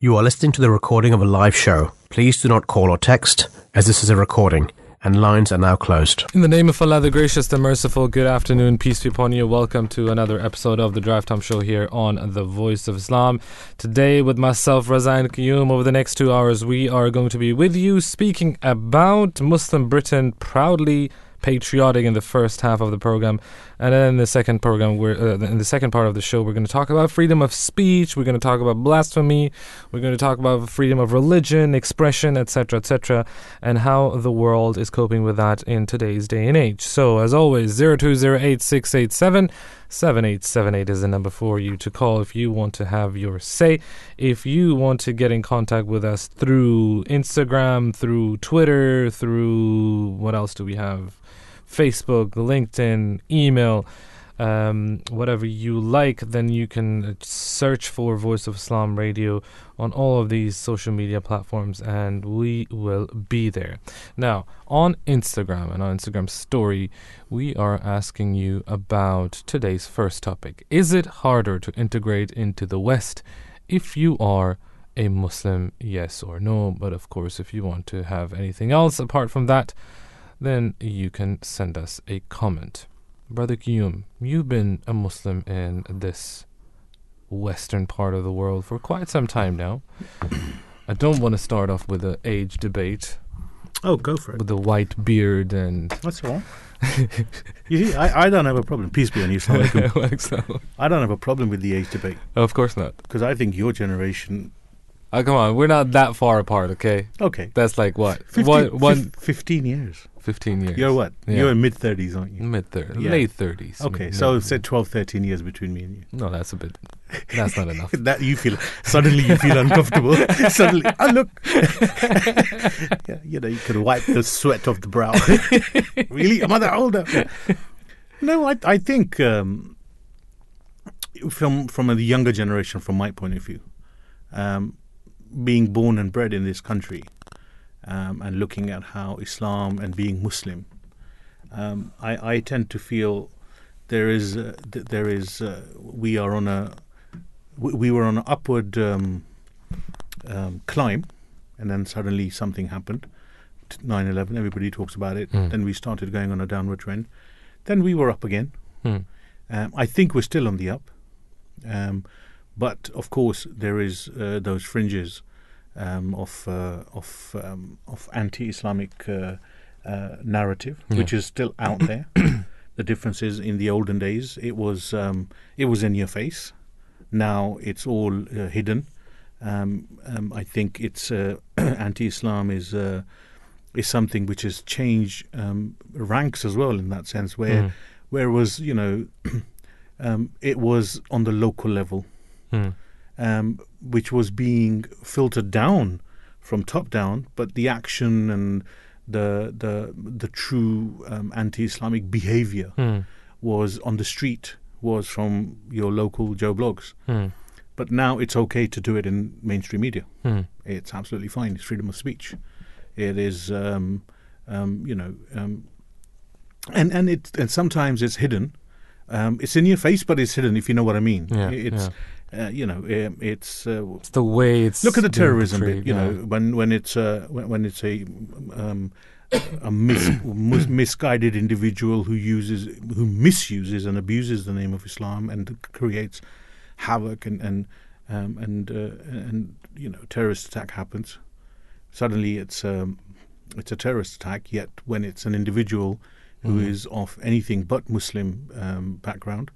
You are listening to the recording of a live show. Please do not call or text, as this is a recording, and lines are now closed. In the name of Allah, the gracious, the merciful, good afternoon, peace be upon you. Welcome to another episode of the Drive Time Show here on The Voice of Islam. Today, with myself, Razan Qayyum, over the next two hours, we are going to be with you speaking about Muslim Britain proudly patriotic in the first half of the program, and then in the second program, we're uh, in the second part of the show, we're going to talk about freedom of speech. We're going to talk about blasphemy. We're going to talk about freedom of religion, expression, etc., etc., and how the world is coping with that in today's day and age. So, as always, zero two zero eight six eight seven. 7878 is the number for you to call if you want to have your say. If you want to get in contact with us through Instagram, through Twitter, through what else do we have? Facebook, LinkedIn, email, um, whatever you like, then you can search for Voice of Islam Radio on all of these social media platforms and we will be there. Now, on Instagram and on Instagram story, we are asking you about today's first topic. Is it harder to integrate into the West if you are a Muslim? Yes or no. But of course, if you want to have anything else apart from that, then you can send us a comment. Brother Qayyum, you've been a Muslim in this western part of the world for quite some time now. I don't want to start off with an age debate Oh, go for it. with the white beard and. That's all. you see, I, I don't have a problem. Peace be on you. I don't have a problem with the age debate of course not. because I think your generation. Oh, come on, we're not that far apart, okay? Okay. That's like what? 15, one, one, fif- 15 years. 15 years. You're what? Yeah. You're in mid 30s, aren't you? Mid 30s, Yeah. late 30s. Okay, mid- so said 12, 13 years between me and you. No, that's a bit. That's not enough. that you feel suddenly you feel uncomfortable. suddenly, oh look, yeah, you know, you could wipe the sweat off the brow. really, am I that older? No, I, I think um, from from a younger generation, from my point of view, um, being born and bred in this country, um, and looking at how Islam and being Muslim, um, I, I tend to feel there is uh, th- there is uh, we are on a we, we were on an upward um, um, climb, and then suddenly something happened. T- 9/11, everybody talks about it. Mm. Then we started going on a downward trend. Then we were up again. Um, I think we're still on the up, um, but of course there is uh, those fringes um, of uh, of um, of anti-Islamic uh, uh, narrative, Yeah. which is still out there. the difference is in the olden days it was um, it was in your face. Now it's all uh, hidden. Um, um, I think it's uh, anti-Islam is uh, is something which has changed um, ranks as well in that sense, where Mm. where was you know um, it was on the local level, Hmm. um, which was being filtered down from top down, but the action and the the the true um, anti-Islamic behavior Hmm. was on the street, was from your local Joe Bloggs. Hmm. But now it's okay to do it in mainstream media. Hmm. It's absolutely fine. It's freedom of speech. It is, um, um, you know, um, and and it and sometimes it's hidden. Um, it's in your face, but it's hidden. If you know what I mean. Yeah, It's, uh, you know, um, it's. Uh, It's the way it's. look at the terrorism bit. You yeah. know, when when it's uh, when, when it's a um, a mis- mis- misguided individual who uses who misuses and abuses the name of Islam and creates havoc and and um, and uh, and you know terrorist attack happens. Suddenly, it's um, it's a terrorist attack. Yet, when it's an individual who is Mm. of anything but Muslim um, background,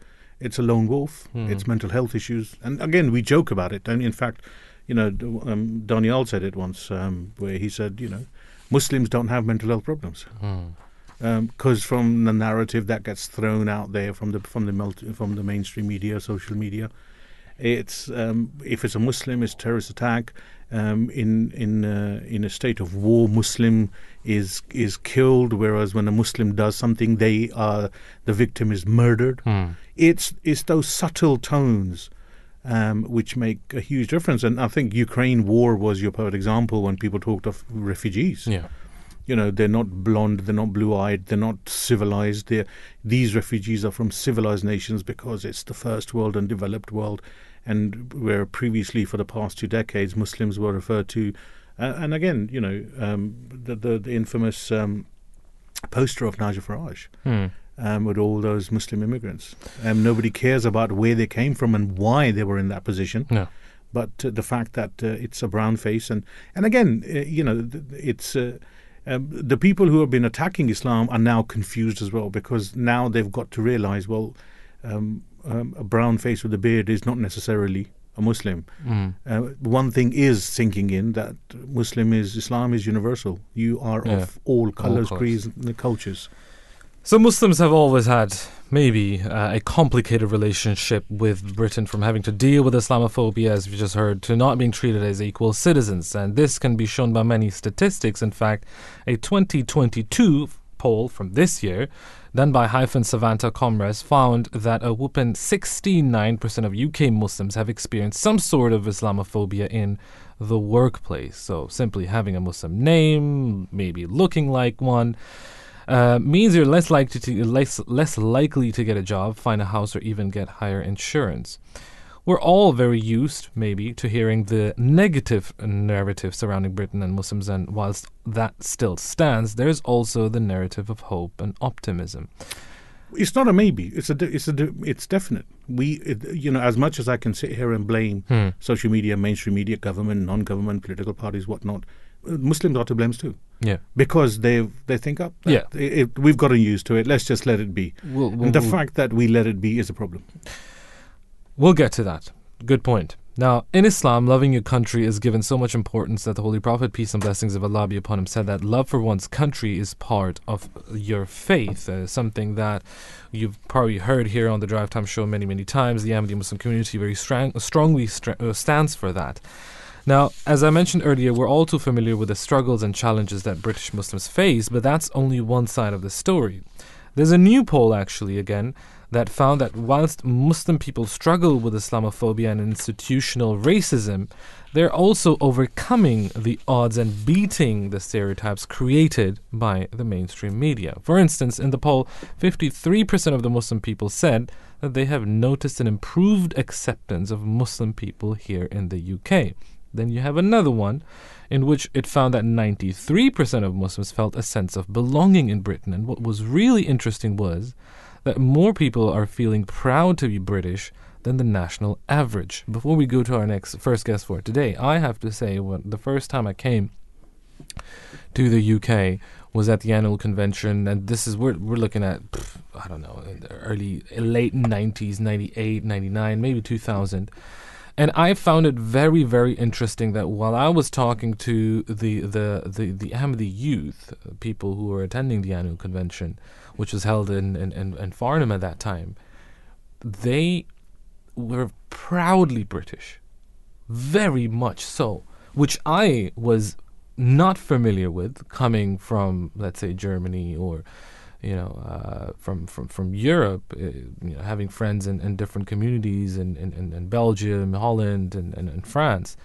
it's a lone wolf. Mm. It's mental health issues, and again, we joke about it. And in fact, you know, um, Daniel said it once, um, where he said, you know, Muslims don't have mental health problems Hmm. because from the narrative that gets thrown out there from the from the multi, from the mainstream media, social media, it's um, if it's a Muslim, it's a terrorist attack. Um, in in uh, in a state of war, Muslim is is killed, whereas when a Muslim does something, they are the victim is murdered. Hmm. It's it's those subtle tones um, which make a huge difference. And I think Ukraine war was your perfect example when people talked of refugees Yeah. you know they're not blonde they're not blue-eyed they're not civilized they're, these refugees are from civilized nations because it's the first world and developed world and where previously for the past two decades Muslims were referred to, uh, and again, you know, um, the, the the infamous um, poster of Nigel Farage. Hmm. Um, with all those Muslim immigrants, um, nobody cares about where they came from and why they were in that position. No. But uh, the fact that uh, it's a brown face, and and again, uh, you know, it's uh, um, the people who have been attacking Islam are now confused as well because now they've got to realize, well, um, um, a brown face with a beard is not necessarily a Muslim. Mm. Uh, one thing is sinking in that Muslim is Islam is universal. You are Yeah. of all colors, colours. creeds, and cultures. So Muslims have always had maybe uh, a complicated relationship with Britain from having to deal with Islamophobia, as we just heard, to not being treated as equal citizens. And this can be shown by many statistics. In fact, a 2022 poll from this year, done by Hyphen Savanta Comres, found that a whooping 69% of UK Muslims have experienced some sort of Islamophobia in the workplace. So simply having a Muslim name, maybe looking like one, uh, means you're less likely to less less likely to get a job, find a house, or even get higher insurance. We're all very used, maybe, to hearing the negative narrative surrounding Britain and Muslims, and whilst that still stands, there's also the narrative of hope and optimism. It's not a maybe. It's a. It's a. It's definite. We, it, you know, as much as I can sit here and blame Hmm. social media, mainstream media, government, non-government, political parties, whatnot, Muslims are to blame too Yeah, because they they think up. Yeah. it, it- we've gotten used to it. Let's just let it be. we'll, we'll, and the we'll- fact that we let it be is a problem. We'll get to that. Good point. Now, in Islam, loving your country is given so much importance that the Holy Prophet, peace and blessings of Allah be upon him, said that love for one's country is part of your faith. Uh, something that you've probably heard here on the Drive Time Show many, many times. The Ahmadi Muslim community very strong, strongly uh, stands for that. Now, as I mentioned earlier, we're all too familiar with the struggles and challenges that British Muslims face, but that's only one side of the story. There's a new poll, actually, again, that found that whilst Muslim people struggle with Islamophobia and institutional racism, they're also overcoming the odds and beating the stereotypes created by the mainstream media. For instance, in the poll, 53% of the Muslim people said that they have noticed an improved acceptance of Muslim people here in the UK. Then you have another one in which it found that 93% of Muslims felt a sense of belonging in Britain. And what was really interesting was that more people are feeling proud to be British than the national average. Before we go to our next first guest for today, I have to say, when the first time I came to the UK was at the annual convention, and this is we're we're looking at pff, I don't know early late nineties, 98, 99, maybe two thousand. And I found it very, very interesting that while I was talking to the the the, the Ahmadi youth, people who were attending the annual convention, which was held in in, in, in Farnham at that time, they were proudly British, very much so, which I was not familiar with coming from, let's say, Germany or, you know, uh, from, from, from Europe, uh, you know, having friends in, in different communities in, in, in, Belgium, Holland, and, and, and France.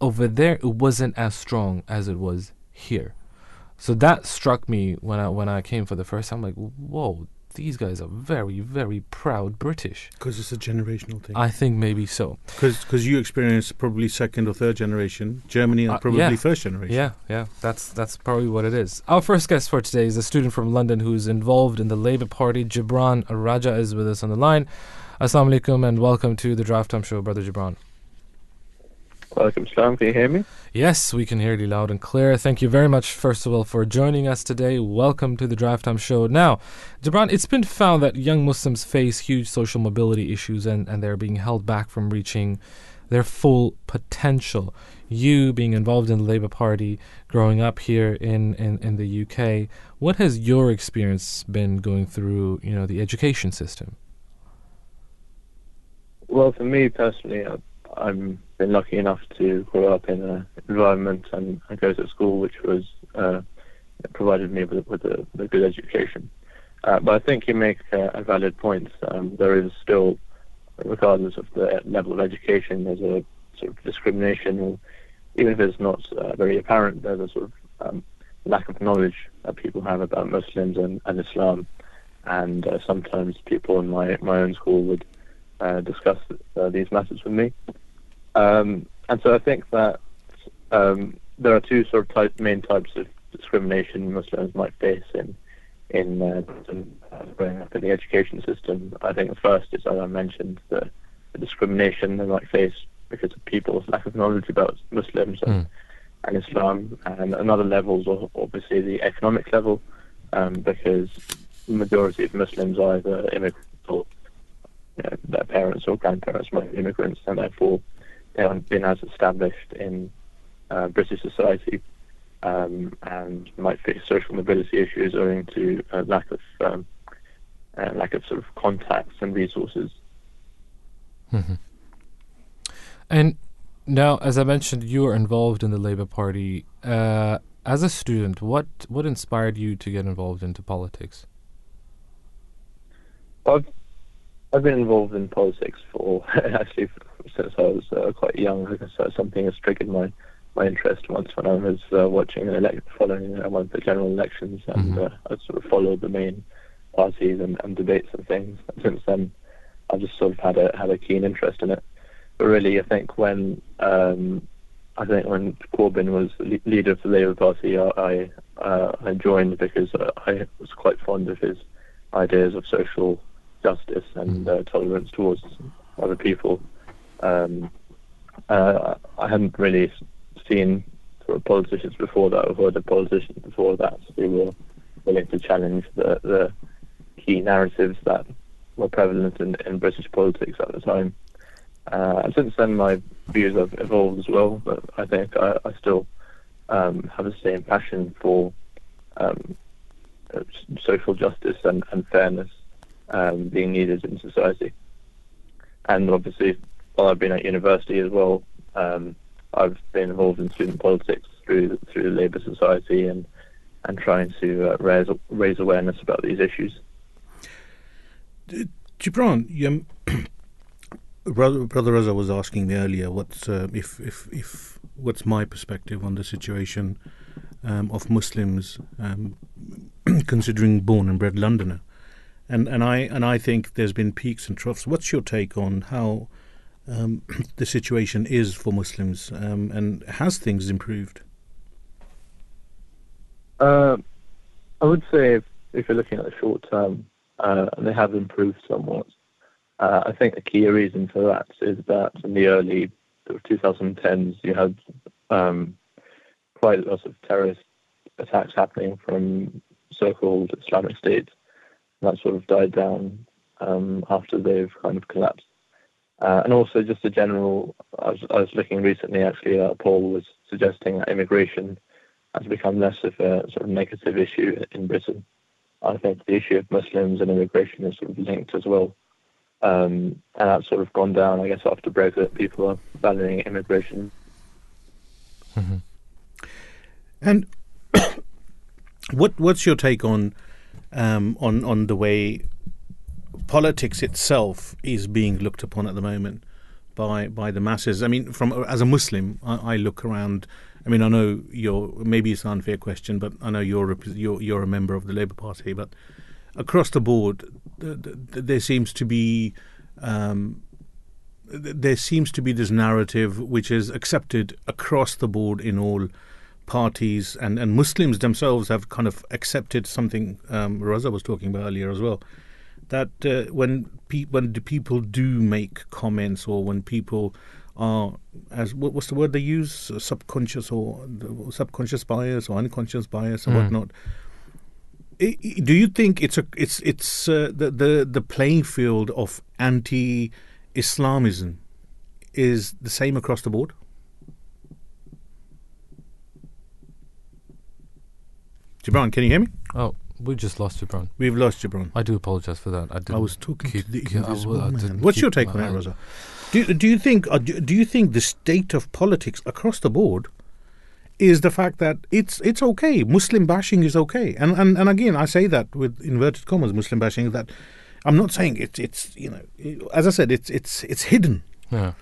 Over there, it wasn't as strong as it was here. So that struck me when I when I came for the first time. Like, whoa, these guys are very, very proud British. Because it's a generational thing. I think maybe so. Because you experienced probably second or third generation. Germany are Uh, probably yeah. first generation. Yeah, yeah, that's that's probably what it is. Our first guest for today is a student from London who's involved in the Labour Party. Gibran Raja is with us on the line. Assalamu alaikum and welcome to the Drive Time Show, Brother Gibran. Welcome, Salam. Can you hear me? Yes, we can hear you loud and clear. Thank you very much, first of all, for joining us today. Welcome to the Drive Time Show. Now, Gibran, it's been found that young Muslims face huge social mobility issues and, and they're being held back from reaching their full potential. You being involved in the Labour Party, growing up here in, in, in the UK, what has your experience been going through, you know, the education system? Well, for me personally, I've, I've been lucky enough to grow up in an environment and, and go to school which was uh, provided me with, with a, a good education. Uh, but I think you make uh, a valid point. Um, there is still, regardless of the level of education, there's a sort of discrimination, even if it's not uh, very apparent, there's a sort of um, lack of knowledge that people have about Muslims and, and Islam. And uh, sometimes people in my my own school would uh, discuss these matters with me. Um, and so I think that um, there are two sort of type, main types of discrimination Muslims might face in in uh, growing up in the education system. I think the first is, as I mentioned, the, the discrimination they might face because of people's lack of knowledge about Muslims and, Mm. and Islam. And another level is obviously the economic level, um, because the majority of Muslims are either immigrants or you know, their parents or grandparents might be immigrants, and therefore haven't been as established in uh, British society um, and might face social mobility issues owing to a lack of um, uh, lack of sort of contacts and resources. And now, as I mentioned, you are involved in the Labour Party. Uh, as a student, what what inspired you to get involved into politics? I've I've been involved in politics for actually since I was uh, quite young. I guess uh, something has triggered my, my interest once when I was uh, watching an elect following uh, one of the general elections, and Mhm. uh, I sort of followed the main parties and, and debates and things. And since then, I've just sort of had a had a keen interest in it. But really, I think when um, I think when Corbyn was le- leader of the Labour Party, I I, uh, I joined because uh, I was quite fond of his ideas of social justice and uh, tolerance towards other people. Um, uh, I hadn't really seen sort of politicians before that, or heard of politicians before that who were willing to challenge the, the key narratives that were prevalent in, in British politics at the time. Uh, and since then, my views have evolved as well, but I think I, I still um, have the same passion for um, social justice and, and fairness um, being needed in society. And obviously, while I've been at university as well, um, I've been involved in student politics through through the Labour Society and and trying to uh, raise raise awareness about these issues. Gibran, um, brother, brother Raza was asking me earlier what's uh, if, if if what's my perspective on the situation um, of Muslims um, considering born and bred Londoner, and and I and I think there's been peaks and troughs. What's your take on how um, the situation is for Muslims, um, and has things improved? Uh, I would say if, if you're looking at the short term, uh, they have improved somewhat. Uh, I think the key reason for that is that in the early 2010s, you had um, quite a lot of terrorist attacks happening from so-called Islamic State. That sort of died down um, after they've kind of collapsed. Uh, and also just a general, I was, looking recently actually, uh, Paul was suggesting that immigration has become less of a sort of negative issue in Britain. I think the issue of Muslims and immigration is sort of linked as well. Um, and that's sort of gone down, I guess, after Brexit. People are valuing immigration. And what what's your take on um, on on the way politics itself is being looked upon at the moment by by the masses? I mean, from as a Muslim, I, I look around. I mean, I know you're maybe it's an unfair question, but I know you're a, you're you're a member of the Labour Party, but across the board, th- th- there seems to be. Um, th- there seems to be this narrative which is accepted across the board in all parties and, and Muslims themselves have kind of accepted something um, Raza was talking about earlier as well that uh, when pe- when people do make comments or when people are as what, what's the word they use subconscious or subconscious bias or unconscious bias or Mm. whatnot do you think it's a it's it's uh, the the the playing field of anti-Islamism is the same across the board? Gibran, can you hear me? Oh, we just lost Gibran. We've lost Gibran. I do apologize for that. I didn't. I was talking keep- to the invisible man. What's your take on that, eyes- Do, do you think uh, do, do you think the state of politics across the board is the fact that it's it's okay Muslim bashing is okay and and, and again I say that with inverted commas Muslim bashing that I'm not saying it's it's you know as I said it's it's it's hidden Yeah.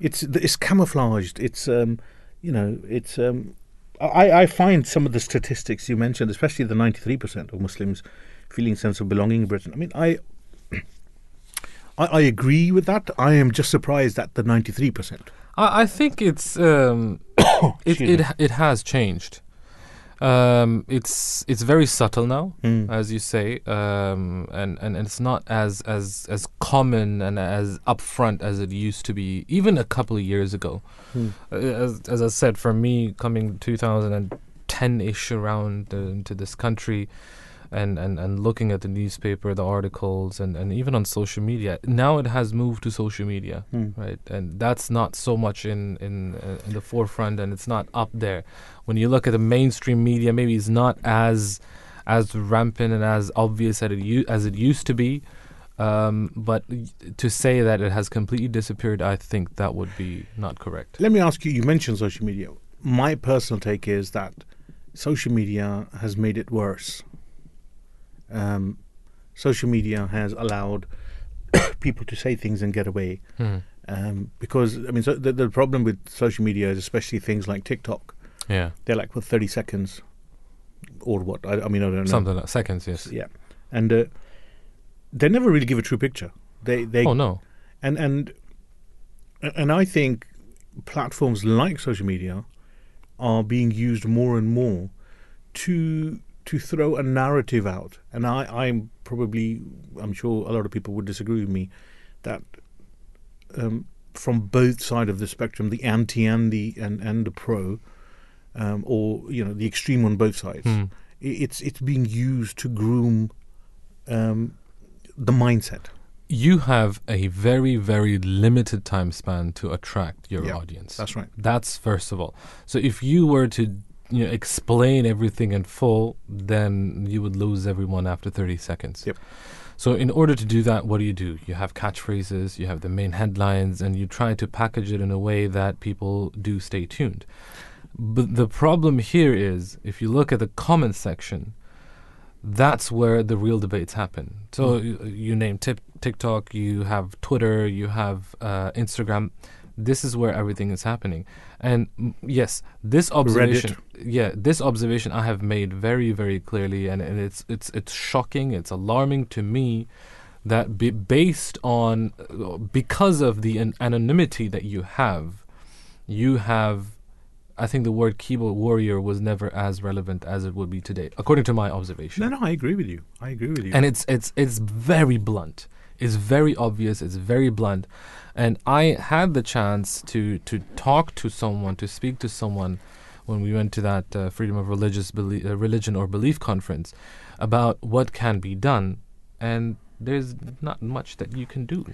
it's it's camouflaged it's um you know it's um I, I find some of the statistics you mentioned especially the 93% of Muslims feeling sense of belonging in Britain I mean I I, I agree with that. I am just surprised at the 93%. I, I think it's um, it, it it has changed. Um, it's it's very subtle now, Mm. as you say, um, and, and and it's not as as as common and as upfront as it used to be, even a couple of years ago. Mm. As as I said, for me, coming 2010-ish around uh, into this country, and, and, and looking at the newspaper, the articles, and, and even on social media. Now it has moved to social media, Hmm. right? And that's not so much in in, uh, in the forefront, and it's not up there. When you look at the mainstream media, maybe it's not as as rampant and as obvious as it u- as it used to be. Um, but to say that it has completely disappeared, I think that would be not correct. Let me ask you, you mentioned social media. My personal take is that social media has made it worse. Um, social media has allowed people to say things and get away. Hmm. Um, because, I mean, so the, the problem with social media is especially things like TikTok. Yeah, They're like for 30 seconds or what? I, I mean, I don't know. something like seconds. Yes. Yeah. And uh, they never really give a true picture. They, they Oh no. and and and I think platforms like social media are being used more and more to to throw a narrative out. And I, I'm probably I'm sure a lot of people would disagree with me that um, from both sides of the spectrum, the anti and the and, and the pro, um, or you know the extreme on both sides, i- it's it's being used to groom um, the mindset. you have a very very limited time span to attract your Yeah, audience that's right. that's first of all so if you were to you know explain everything in full then you would lose everyone after 30 seconds Yep. so in order to do that what do you do you have catchphrases you have the main headlines and you try to package it in a way that people do stay tuned but the problem here is if you look at the comment section that's where the real debates happen. So you, you name tip, TikTok, you have Twitter, you have uh, Instagram. This is where everything is happening. And mm, yes, this observation, yeah, this observation I have made very, very clearly, and, and it's it's it's shocking, it's alarming to me that be, based on uh, because of the an- anonymity that you have, you have I think the word keyboard warrior was never as relevant as it would be today, according to my observation. No, no, I agree with you. I agree with you. And it's it's it's very blunt. It's very obvious. It's very blunt. And I had the chance to to talk to someone, to speak to someone, when we went to that uh, freedom of religious belie- uh, religion or belief conference, about what can be done. And there's not much that you can do.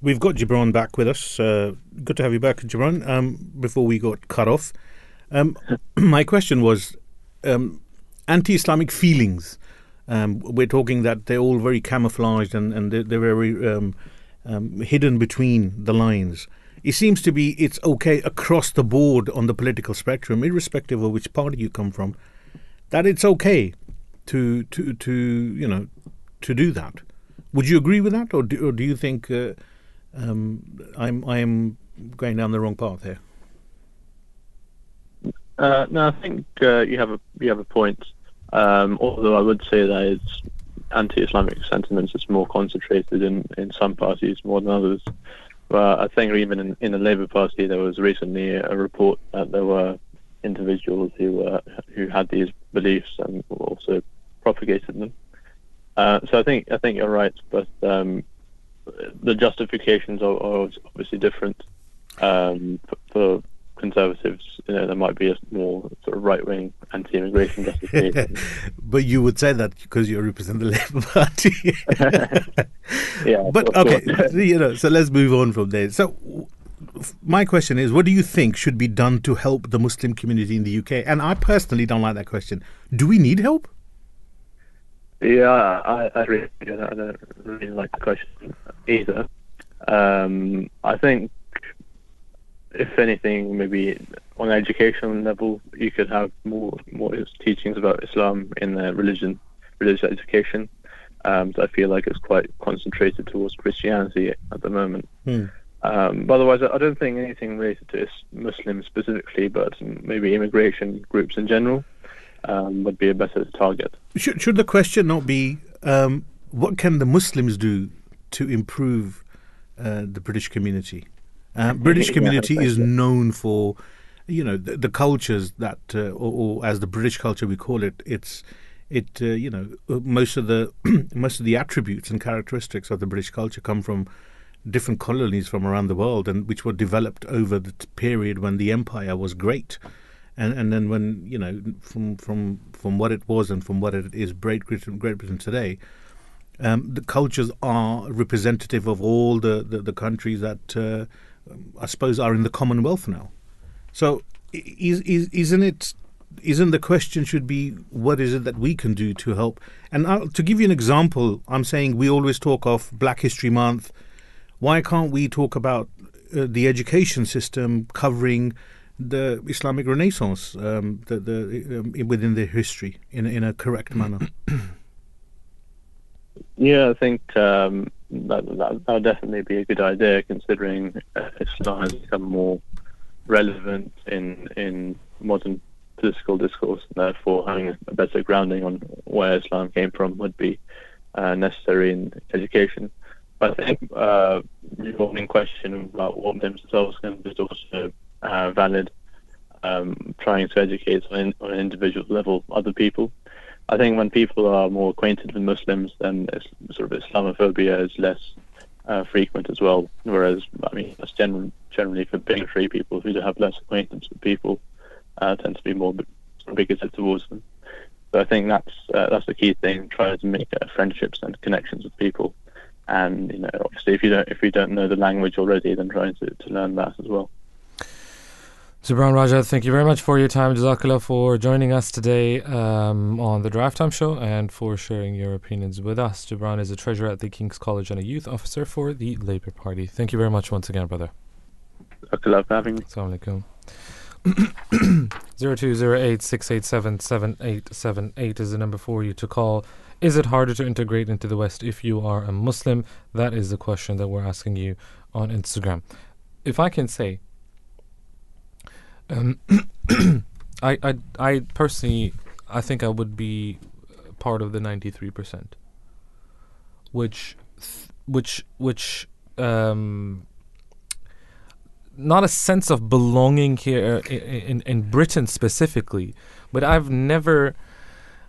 We've got Gibran back with us. Uh, good to have you back, Gibran. Um, before we got cut off, um, my question was um, anti-Islamic feelings. Um, we're talking that they're all very camouflaged and, and they're, they're very um, um, hidden between the lines. It seems to be it's okay across the board on the political spectrum, irrespective of which party you come from, that it's okay to to to you know to do that. Would you agree with that, or do, or do you think uh, um, I'm I'm going down the wrong path here? Uh, no, I think uh, you have a you have a point. Um, although I would say that it's anti-Islamic sentiments is more concentrated in, in some parties more than others. But I think even in, in the Labour Party, there was recently a report that there were individuals who were who had these beliefs and also propagated them. Uh, so I think I think you're right, but um, the justifications are, are obviously different. Um, for, conservatives, you know, there might be a more sort of right-wing anti-immigration justification. But you would say that because you represent the Labour Party. yeah, but okay, you know, so let's move on from there. So, my question is, what do you think should be done to help the Muslim community in the UK? And I personally don't like that question. Do we need help? Yeah, I, I really I don't really like the question either. Um, I think, if anything, maybe on an educational level, you could have more more teachings about Islam in the religion, religious education. Um, so I feel like it's quite concentrated towards Christianity at the moment. Hmm. Um, but otherwise, I I don't think anything related to Muslims specifically, but maybe immigration groups in general um, would be a better target. Should, should the question not be um, what can the Muslims do to improve uh, the British community. Uh, British Yeah, community is known for, you know, the, the cultures that, uh, or, or as the British culture we call it, it's it uh, you know uh, most of the most of the attributes and characteristics of the British culture come from different colonies from around the world and which were developed over the t- period when the empire was great. And and then when you know from from from what it was and from what it is Great Britain Great Britain today um, the cultures are representative of all the, the, the countries that uh, I suppose are in the Commonwealth now. So is, is isn't it isn't the question should be what is it that we can do to help? And i to give you an example, I'm saying we always talk of Black History Month. Why can't we talk about uh, the education system covering the Islamic Renaissance, um, the, the um, within their history in a- in a correct manner? Yeah, I think um, that, that would definitely be a good idea, considering uh, Islam has become more relevant in in modern political discourse, and therefore having a better grounding on where Islam came from would be uh, necessary in education. But I think uh, your main question about what themselves can do is also uh, valid. Um, trying to educate on, on an individual level other people. I think when people are more acquainted with Muslims, then sort of Islamophobia is less uh, frequent as well. Whereas, I mean, that's generally, generally for bigotry, people who have less acquaintance with people uh, tend to be more bigoted towards them. So I think that's uh, that's the key thing: trying to make uh, friendships and connections with people. And you know, obviously, if you don't if you don't know the language already, then trying to, to learn that as well. Gibran Raja, thank you very much for your time. Jazakallah for joining us today um, on the Drive Time Show and for sharing your opinions with us. Gibran is a treasurer at the King's College and a youth officer for the Labour Party. Thank you very much once again, brother. I for having me. Assalamu alaikum. Zero two zero eight six eight seven seven eight seven eight is the number for you to call. Is it harder to integrate into the West if you are a Muslim? That is the question that we're asking you on Instagram. If I can say, um, I, I, I personally, I think I would be part of the ninety three percent, which, th- which, which, um, not a sense of belonging here i- i- in in Britain specifically, but I've never.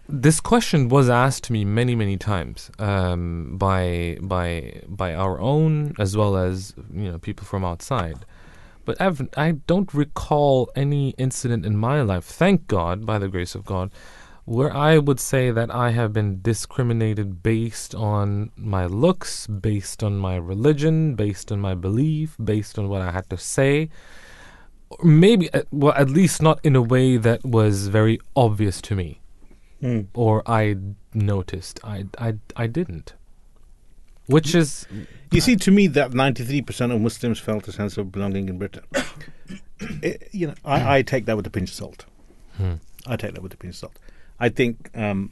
This question was asked to me many many times um, by by by our own as well as you know people from outside, but I've I don't recall any incident in my life. Thank God, by the grace of God, where I would say that I have been discriminated based on my looks, based on my religion, based on my belief, based on what I had to say. Maybe, well, at least not in a way that was very obvious to me Mm. or I noticed. I, I, I didn't. Which is, You see, to me, that 93% of Muslims felt a sense of belonging in Britain. Eh, you know, I, I take that with a pinch of salt. Hmm. I take that with a pinch of salt. I think um,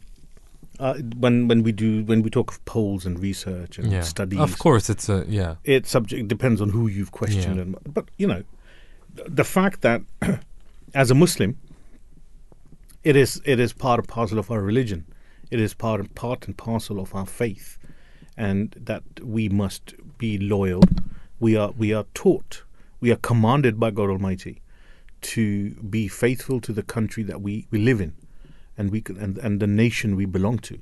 uh, when when we do when we talk of polls and research and yeah. studies, Of course, it's a, yeah. it subject depends on who you've questioned. Yeah. And, but you know, th- the fact that as a Muslim, it is it is part and parcel of our religion. It is part and part and parcel of our faith, and that we must be loyal. We are we are taught, we are commanded by God Almighty to be faithful to the country that we, we live in, and we and and the nation we belong to.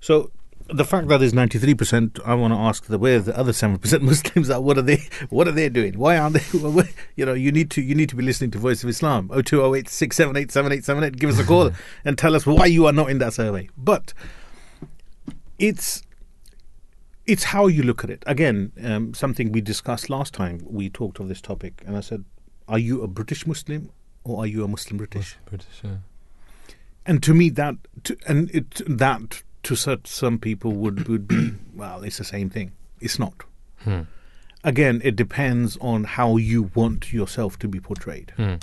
So the fact that there's 93%, I want to ask the where the other 7% Muslims are. What are they? What are they doing? Why aren't they? You know, you need to you need to be listening to Voice of Islam. 0208 678 7878. Give us a call and tell us why you are not in that survey. But it's it's how you look at it. Again, um, something we discussed last time. We talked of this topic, and I said, "Are you a British Muslim or are you a Muslim British?" British, yeah. and to me that to, and it that to such some people would would be well it's the same thing it's not Hmm. again it depends on how you want yourself to be portrayed Hmm.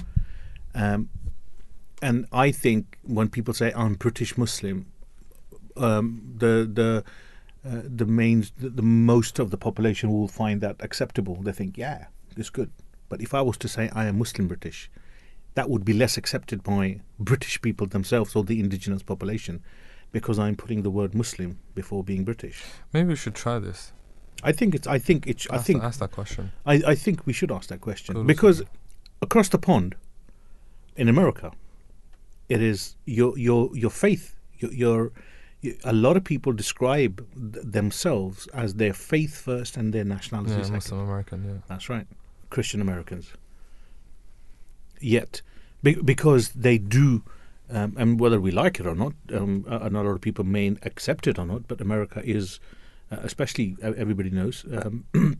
um, and I think when people say I'm British Muslim um, the the uh, the main the, the most of the population will find that acceptable they think yeah it's good but if I was to say I am Muslim British that would be less accepted by British people themselves or the indigenous population because I'm putting the word Muslim before being British. Maybe we should try this. I think it's. I think it's. I ask, think. ask that question. I, I think we should ask that question because across the pond, in America, it is your your your faith. Your, your a lot of people describe th- themselves as their faith first and their nationality Yeah, second. Muslim American. Yeah. That's right, Christian Americans. Yet, be, because they do, um, and whether we like it or not, um, uh, and a lot of people may accept it or not, but America is, uh, especially uh, everybody knows, um,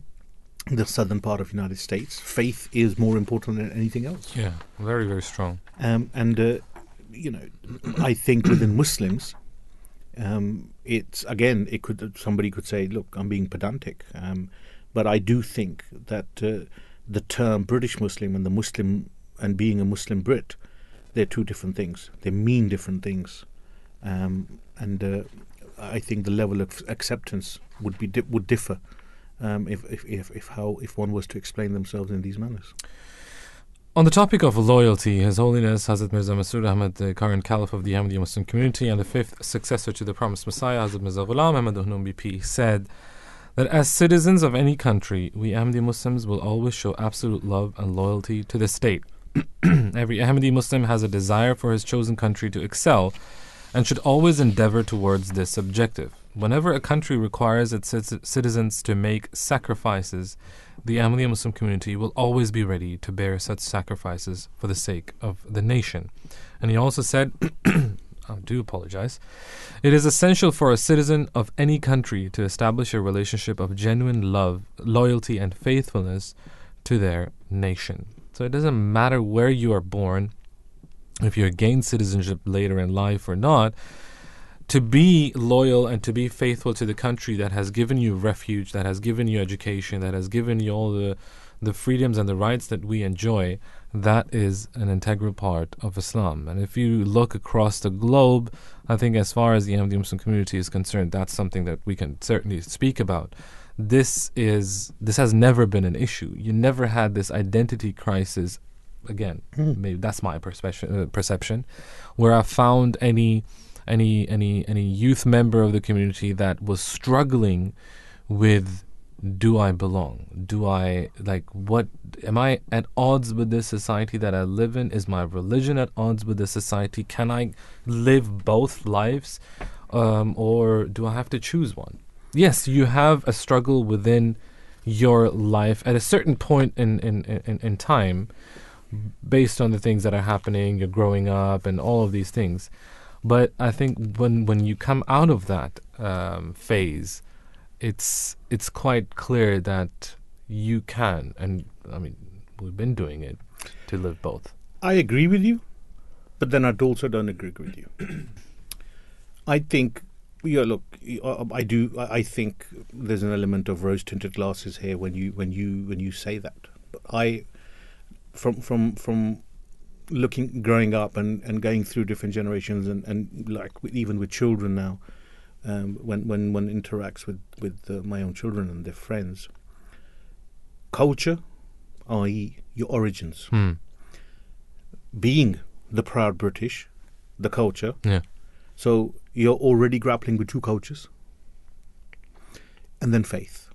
the southern part of the United States, faith is more important than anything else. Yeah. Very very strong. Um, and uh, you know, I think within Muslims, um, it's again, it could somebody could say, "Look, I'm being pedantic," um, but I do think that uh, the term British Muslim and the Muslim and being a Muslim Brit, they're two different things. They mean different things, um, and uh, I think the level of acceptance would be di- would differ. Um, if, if, if, if how if one was to explain themselves in these manners. On the topic of loyalty, His Holiness Hazrat Mirza Masroor Ahmad, the current Caliph of the Ahmadiyya Muslim community and the fifth successor to the promised Messiah, Hazrat Mirza Ghulam Ahmad Uhnum BP, said that as citizens of any country, we Ahmadi Muslims will always show absolute love and loyalty to the state. Every Ahmadi Muslim has a desire for his chosen country to excel and should always endeavor towards this objective. Whenever a country requires its citizens to make sacrifices, the Ahmadiyya Muslim community will always be ready to bear such sacrifices for the sake of the nation. And he also said, I do apologize, it is essential for a citizen of any country to establish a relationship of genuine love, loyalty, and faithfulness to their nation. So it doesn't matter where you are born, if you gain citizenship later in life or not, to be loyal and to be faithful to the country that has given you refuge, that has given you education, that has given you all the the freedoms and the rights that we enjoy, that is an integral part of Islam. And if you look across the globe, I think as far as the Ahmadi Muslim community is concerned, that's something that we can certainly speak about. This is this has never been an issue. You never had this identity crisis. Again, maybe that's my perception. Uh, perception, where I found any any any any youth member of the community that was struggling with do I belong? Do I like what am I at odds with this society that I live in? Is my religion at odds with this society? Can I live both lives? Um, or do I have to choose one? Yes, you have a struggle within your life at a certain point in, in, in, in time based on the things that are happening, you're growing up and all of these things. But I think when when you come out of that um, phase, it's it's quite clear that you can, and I mean we've been doing it to live both. I agree with you, but then I also don't agree with you. I think, yeah, look, uh, I do. I think there's an element of rose-tinted glasses here when you when you when you say that. But I, from from from looking, growing up and, and going through different generations, and and like with, even with children now, um, when when one interacts with with uh, my own children and their friends, culture, i.e., your origins Hmm. being the proud British, the culture. Yeah. So you're already grappling with two cultures. And then faith.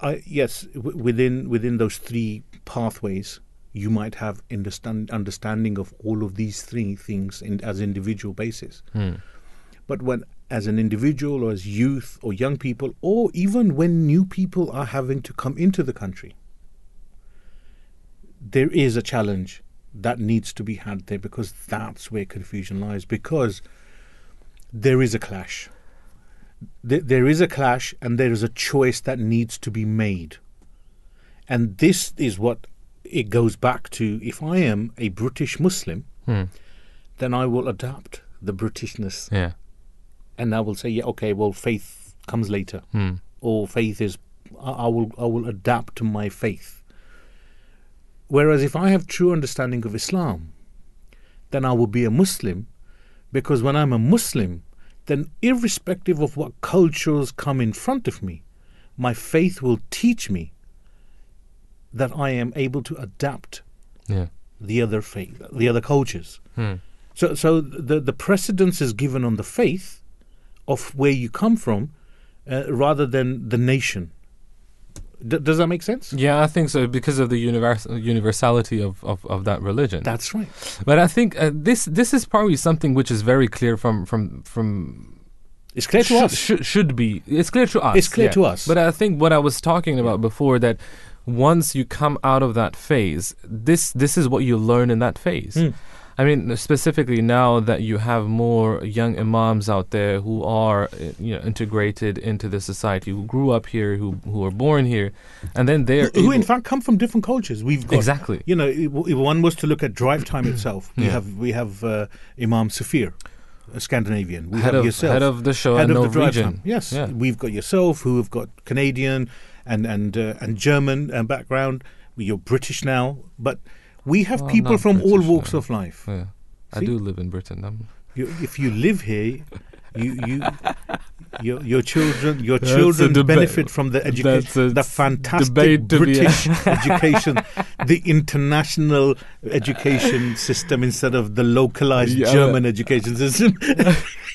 I yes, w- within within those three pathways, you might have understand understanding of all of these three things in, as individual basis. Hmm. But when, as an individual or as youth or young people, or even when new people are having to come into the country, there is a challenge that needs to be had there because that's where confusion lies. Because there is a clash. There, there is a clash, and there is a choice that needs to be made. And this is what it goes back to. If I am a British Muslim, Hmm. then I will adapt the Britishness Yeah. and I will say, yeah, okay, well, faith comes later, Hmm. or faith is, I, I will, I will adapt to my faith. Whereas if I have true understanding of Islam, then I will be a Muslim, because when I'm a Muslim, then irrespective of what cultures come in front of me, my faith will teach me that I am able to adapt Yeah. the other faith, the other cultures. Hmm. So, so the the precedence is given on the faith of where you come from, uh, rather than the nation. D- does that make sense? Yeah, I think so because of the univers- universality of, of, of that religion. That's right. but I think uh, this this is probably something which is very clear from from from It's clear to should, us. should, should be. It's clear to us. It's clear yeah. to us. But I think what I was talking about before that once you come out of that phase, this this is what you learn in that phase. Hmm. I mean, specifically now that you have more young imams out there who are, uh, you know, integrated into the society, who grew up here, who who were born here, and then they're who, who in fact come from different cultures. We've got Exactly. You know, if one was to look at drive time itself, we Yeah. have we have uh, Imam Safir, a Scandinavian. We head have of yourself, head of the show head of the drive time. Yes, Yeah. we've got yourself, who have got Canadian and and uh, and German uh, background. You're British now, but we have Well, people from all walks now. of life. Yeah. I do live in Britain. I'm, You, if you live here, you you. Your, your children, your That's children benefit from the education, the fantastic debate to be British education, the international education system instead of the localized Yeah. German education system.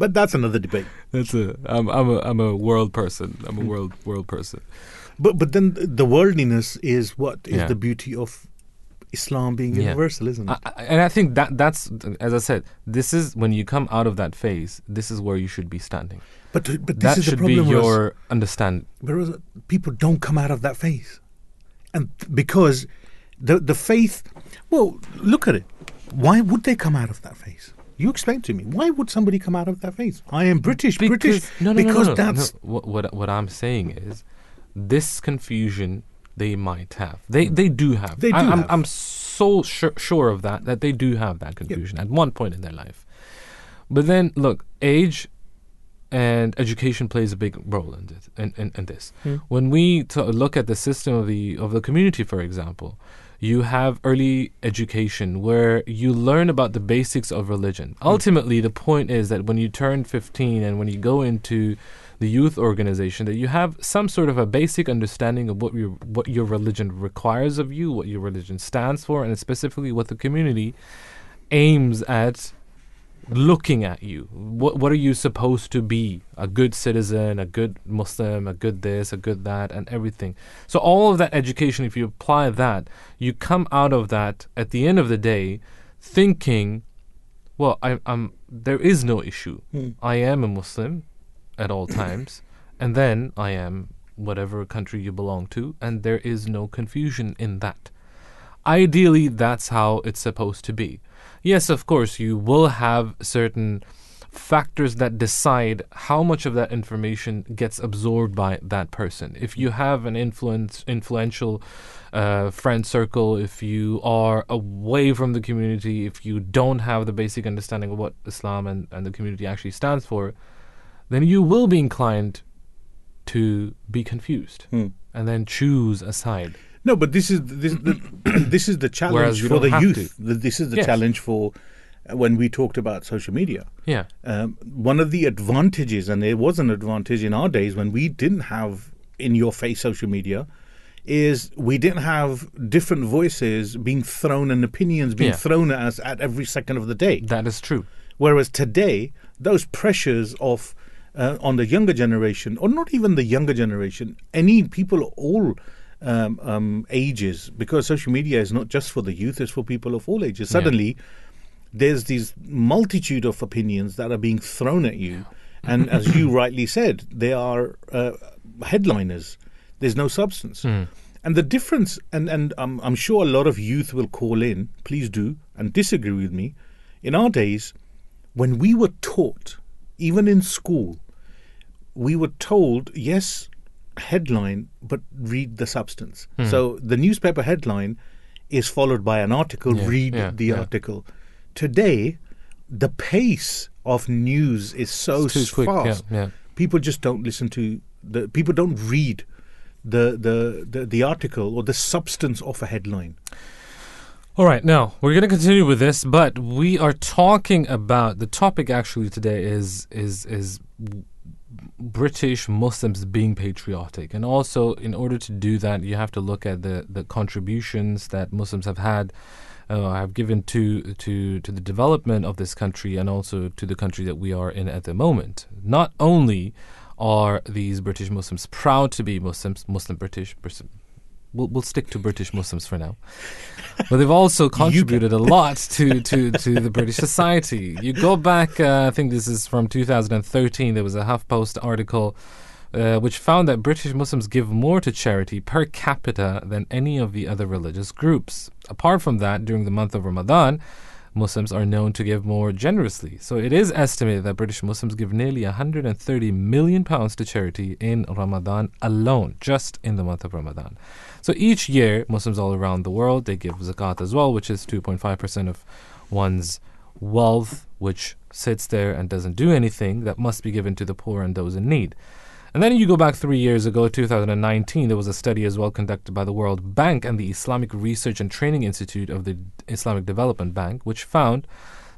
but that's another debate. that's a. I'm, I'm a. I'm a world person. I'm a world world person. But but then the worldliness is what is Yeah. the beauty of Islam being Yeah. universal, isn't it? I, and I think that that's as I said. This is when you come out of that phase. This is where you should be standing. but but this that is should be problem. Ros. your understand. Whereas people don't come out of that phase, and because the the faith. Well, look at it. Why would they come out of that phase? You explain to me. Why would somebody come out of that face? I am British. British. no, no, because no, no, no, that's. What, what what I'm saying is, this confusion they might have. They they do have. They I, do I'm. I'm so sure, sure of that that they do have that confusion at one point in their life. But then look, age and education plays a big role in this. In, in, in this, Hmm. when we t- look at the system of the of the community, for example, you have early education where you learn about the basics of religion. Hmm. Ultimately, the point is that when you turn 15 and when you go into the youth organization, that you have some sort of a basic understanding of what your what your religion requires of you, what your religion stands for, and specifically what the community aims at looking at you. What what are you supposed to be? A good citizen, a good Muslim, a good this, a good that, and everything. So all of that education, if you apply that, you come out of that at the end of the day, thinking, well, I, I'm there is no issue. Hmm. I am a Muslim at all times, and then I am whatever country you belong to, and there is no confusion in that. Ideally, that's how it's supposed to be. Yes, of course, you will have certain factors that decide how much of that information gets absorbed by that person. If you have an influence, influential uh, friend circle, if you are away from the community, if you don't have the basic understanding of what Islam and, and the community actually stands for, then you will be inclined to be confused Hmm. and then choose a side. No, but this is this the, this is the challenge for the youth. to. This is the Yes. challenge for uh, when we talked about social media. Yeah. Um, one of the advantages, and there was an advantage in our days when we didn't have in your face social media, is we didn't have different voices being thrown and opinions being Yeah. thrown at us at every second of the day. That is true. Whereas today, those pressures of uh, on the younger generation, or not even the younger generation, any people all um, um, ages, because social media is not just for the youth; it's for people of all ages. Suddenly, there's this multitude of opinions that are being thrown at you, and as you rightly said, they are uh, headliners. There's no substance. And the difference, and, and um, I'm sure a lot of youth will call in, please do, and disagree with me. In our days, when we were taught, even in school, we were told, yes, headline, but read the substance. Hmm. So the newspaper headline is followed by an article, Yeah, read yeah, the yeah. article. Today, the pace of news is so It's too s- quick, yeah, fast. yeah. People just don't listen to the people don't read the, the, the, the article or the substance of a headline. All right, now we're going to continue with this, but we are talking about the topic actually today is is is British Muslims being patriotic, and also in order to do that, you have to look at the the contributions that Muslims have had. Uh, have given to to to the development of this country and also to the country that we are in at the moment. Not only are these British Muslims proud to be Muslims, Muslim British. We'll, we'll stick to British Muslims for now. But they've also contributed a lot to, to, to the British society. You go back, uh, I think this is from 2013, there was a HuffPost article uh, which found that British Muslims give more to charity per capita than any of the other religious groups. Apart from that, during the month of Ramadan, Muslims are known to give more generously. So it is estimated that British Muslims give nearly 130 million pounds to charity in Ramadan alone, just in the month of Ramadan. So each year, Muslims all around the world they give zakat as well, which is 2.5% of one's wealth, which sits there and doesn't do anything that must be given to the poor and those in need. And then you go back three years ago, 2019, there was a study as well conducted by the World Bank and the Islamic Research and Training Institute of the Islamic Development Bank, which found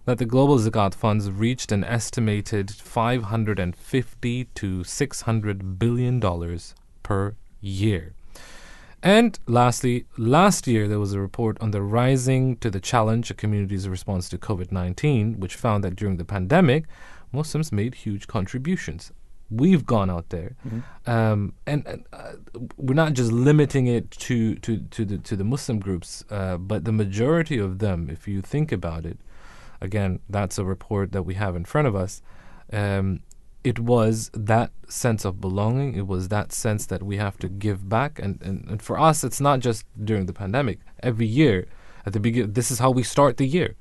that the global zakat funds reached an estimated 550 to 600 billion dollars per year. And lastly, last year there was a report on the Rising to the Challenge, a community's response to COVID 19, which found that during the pandemic, Muslims made huge contributions we've gone out there, mm-hmm. um, and, and uh, we're not just limiting it to to to the to the Muslim groups, uh, but the majority of them, if you think about it, again, that's a report that we have in front of us. Um, it was that sense of belonging. It was that sense that we have to give back, and, and, and for us, it's not just during the pandemic. Every year, at the beginning, this is how we start the year.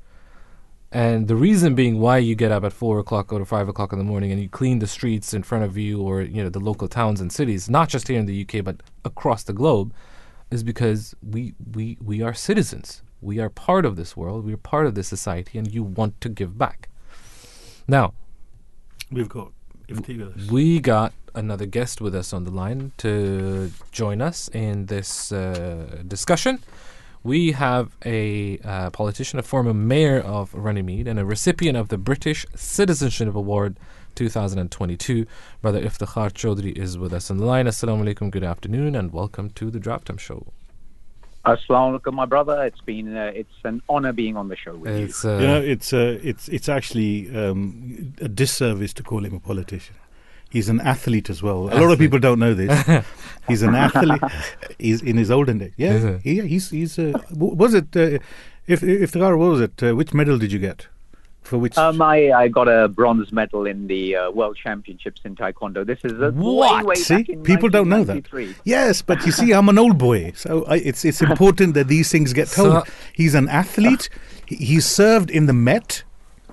And the reason being why you get up at four o'clock or five o'clock in the morning and you clean the streets in front of you or you know the local towns and cities, not just here in the UK but across the globe, is because we we we are citizens. We are part of this world. We are part of this society, and you want to give back. Now, we've got we got another guest with us on the line to join us in this uh, discussion we have a uh, politician, a former mayor of Runnymede, and a recipient of the British Citizenship Award 2022. Brother Iftikhar Chaudhry is with us on the line. Assalamu alaikum, good afternoon, and welcome to the Drive Time Show. Assalamu alaikum, my brother. It's been uh, it's an honor being on the show with it's, you. Uh, you know, it's uh, it's it's actually um, a disservice to call him a politician. He's an athlete as well. Athlete. A lot of people don't know this. he's an athlete. he's in his olden days. Yeah, yeah. He's he's. Uh, was it? Uh, if if the car was it? Uh, which medal did you get? For which? Um, I, I got a bronze medal in the uh, World Championships in Taekwondo. This is a what? Way, way see, people don't know that. Yes, but you see, I'm an old boy, so I, it's it's important that these things get told. So, he's an athlete. He served in the Met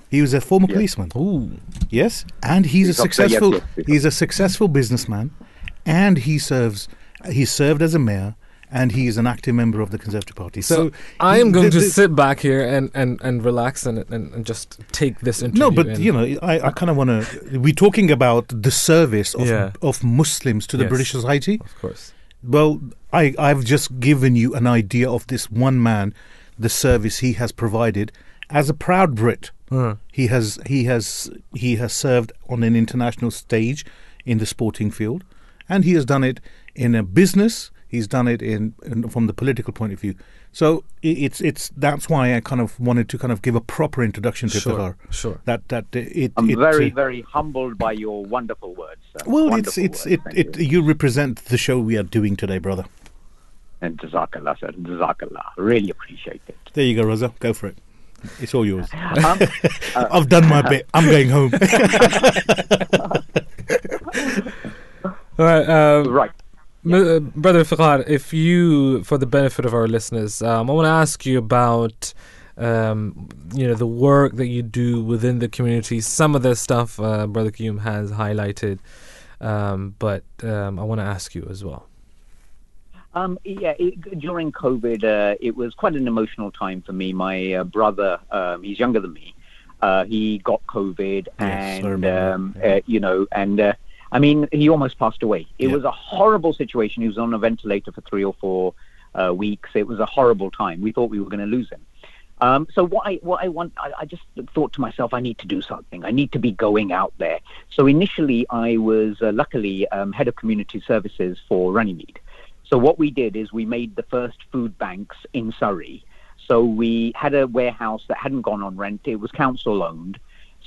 he was a former yes. policeman. Ooh. Yes, and he's, he's a successful. Yes, yes, he's a successful businessman, and he serves. He served as a mayor, and he is an active member of the Conservative Party. So, so I am going the, the, to sit back here and, and, and relax and, and, and just take this interview. No, but you know, I, I kind of want to. We're talking about the service of yeah. of Muslims to the yes, British society. Of course. Well, I I've just given you an idea of this one man, the service he has provided as a proud Brit. Uh. He has he has he has served on an international stage in the sporting field, and he has done it in a business. He's done it in, in from the political point of view. So it's it's that's why I kind of wanted to kind of give a proper introduction to sure, Sure. That that it. I'm it, very uh, very humbled by your wonderful words. Sir. Well, wonderful it's it's words, it, it you. you represent the show we are doing today, brother. And Jazakallah, sir. Jazakallah. Really appreciate it. There you go, Raza. Go for it. It's all yours. Um, uh, I've done my bit. I'm going home. all right. Um, right. Uh, Brother Fiqar, if you, for the benefit of our listeners, um, I want to ask you about, um, you know, the work that you do within the community. Some of the stuff uh, Brother Qayyum has highlighted, um, but um, I want to ask you as well. Um, yeah, it, during COVID, uh, it was quite an emotional time for me. My uh, brother, um, he's younger than me, uh, he got COVID, yes, and um, yeah. Uh, you know, and uh, I mean, he almost passed away. It yeah. was a horrible situation. He was on a ventilator for three or four uh, weeks. It was a horrible time. We thought we were going to lose him. Um, so what I what I want, I, I, just thought to myself, I need to do something. I need to be going out there. So initially, I was luckily um, head of community services for Runnymede. So what we did is we made the first food banks in Surrey. So we had a warehouse that hadn't gone on rent. It was council owned.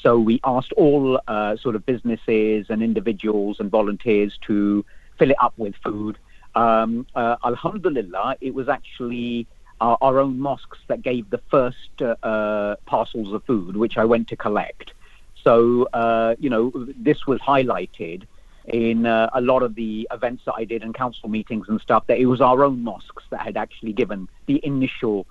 So we asked all uh, sort of businesses and individuals and volunteers to fill it up with food. Um, uh, Alhamdulillah, it was actually our, our, own mosques that gave the first uh, uh parcels of food, which I went to collect. So, uh, you know, this was highlighted in uh, a lot of the events that I did and council meetings and stuff, that it was our own mosques that had actually given the initial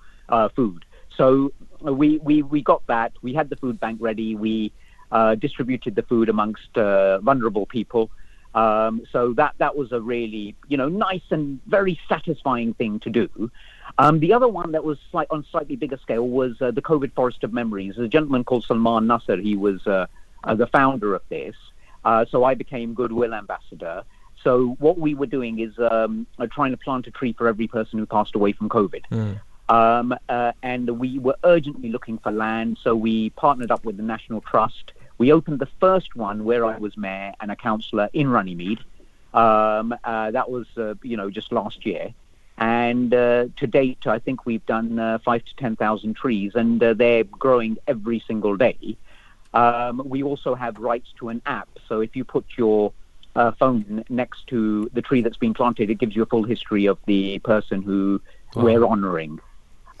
food. So we, we, we got that. We had the food bank ready. We uh, distributed the food amongst uh, vulnerable people. Um, so that that was a really you know nice and very satisfying thing to do. Um, the other one that was slight, on slightly bigger scale was uh, the COVID Forest of Memories. a gentleman called Salman Nasser. He was uh, uh, the founder of this. Uh, so I became goodwill ambassador. So what we were doing is um, trying to plant a tree for every person who passed away from COVID. Mm. Um, uh, and we were urgently looking for land, so we partnered up with the National Trust. We opened the first one where I was mayor and a councillor in Runnymede. Um, uh, that was, uh, you know, just last year. And uh, to date, I think we've done uh, five to 10,000 trees, and uh, they're growing every single day. Um, we also have rights to an app. So if you put your phone next to the tree that's been planted, it gives you a full history of the person who wow. we're honoring.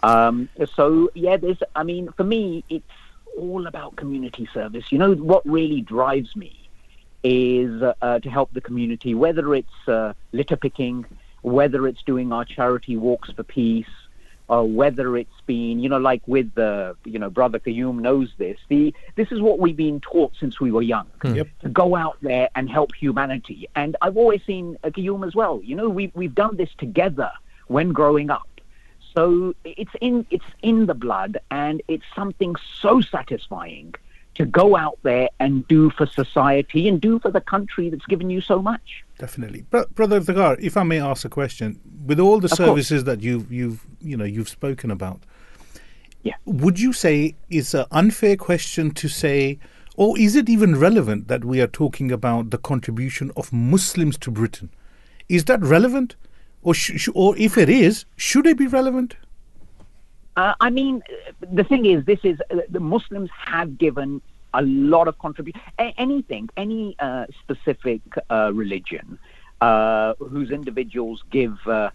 Um, so yeah, there's. I mean, for me, it's all about community service. You know, what really drives me is uh, to help the community, whether it's uh, litter picking, whether it's doing our charity walks for peace, or whether it's been, you know, like with the, you know, Brother Qayyum knows this. The this is what we've been taught since we were young hmm. yep. to go out there and help humanity. And I've always seen uh, Qayyum as well. You know, we we've done this together when growing up. So it's in it's in the blood, and it's something so satisfying to go out there and do for society and do for the country that's given you so much. Definitely, Bro- brother Iftikhar, if I may ask a question, with all the of services course. that you've you've you know you've spoken about, yeah, would you say it's an unfair question to say? Or is it even relevant that we are talking about the contribution of Muslims to Britain? Is that relevant? Or sh- sh- or if it is, should it be relevant? Uh, I mean, the thing is, this is uh, the Muslims have given a lot of contribution. A- anything, any uh, specific uh, religion uh, whose individuals give uh,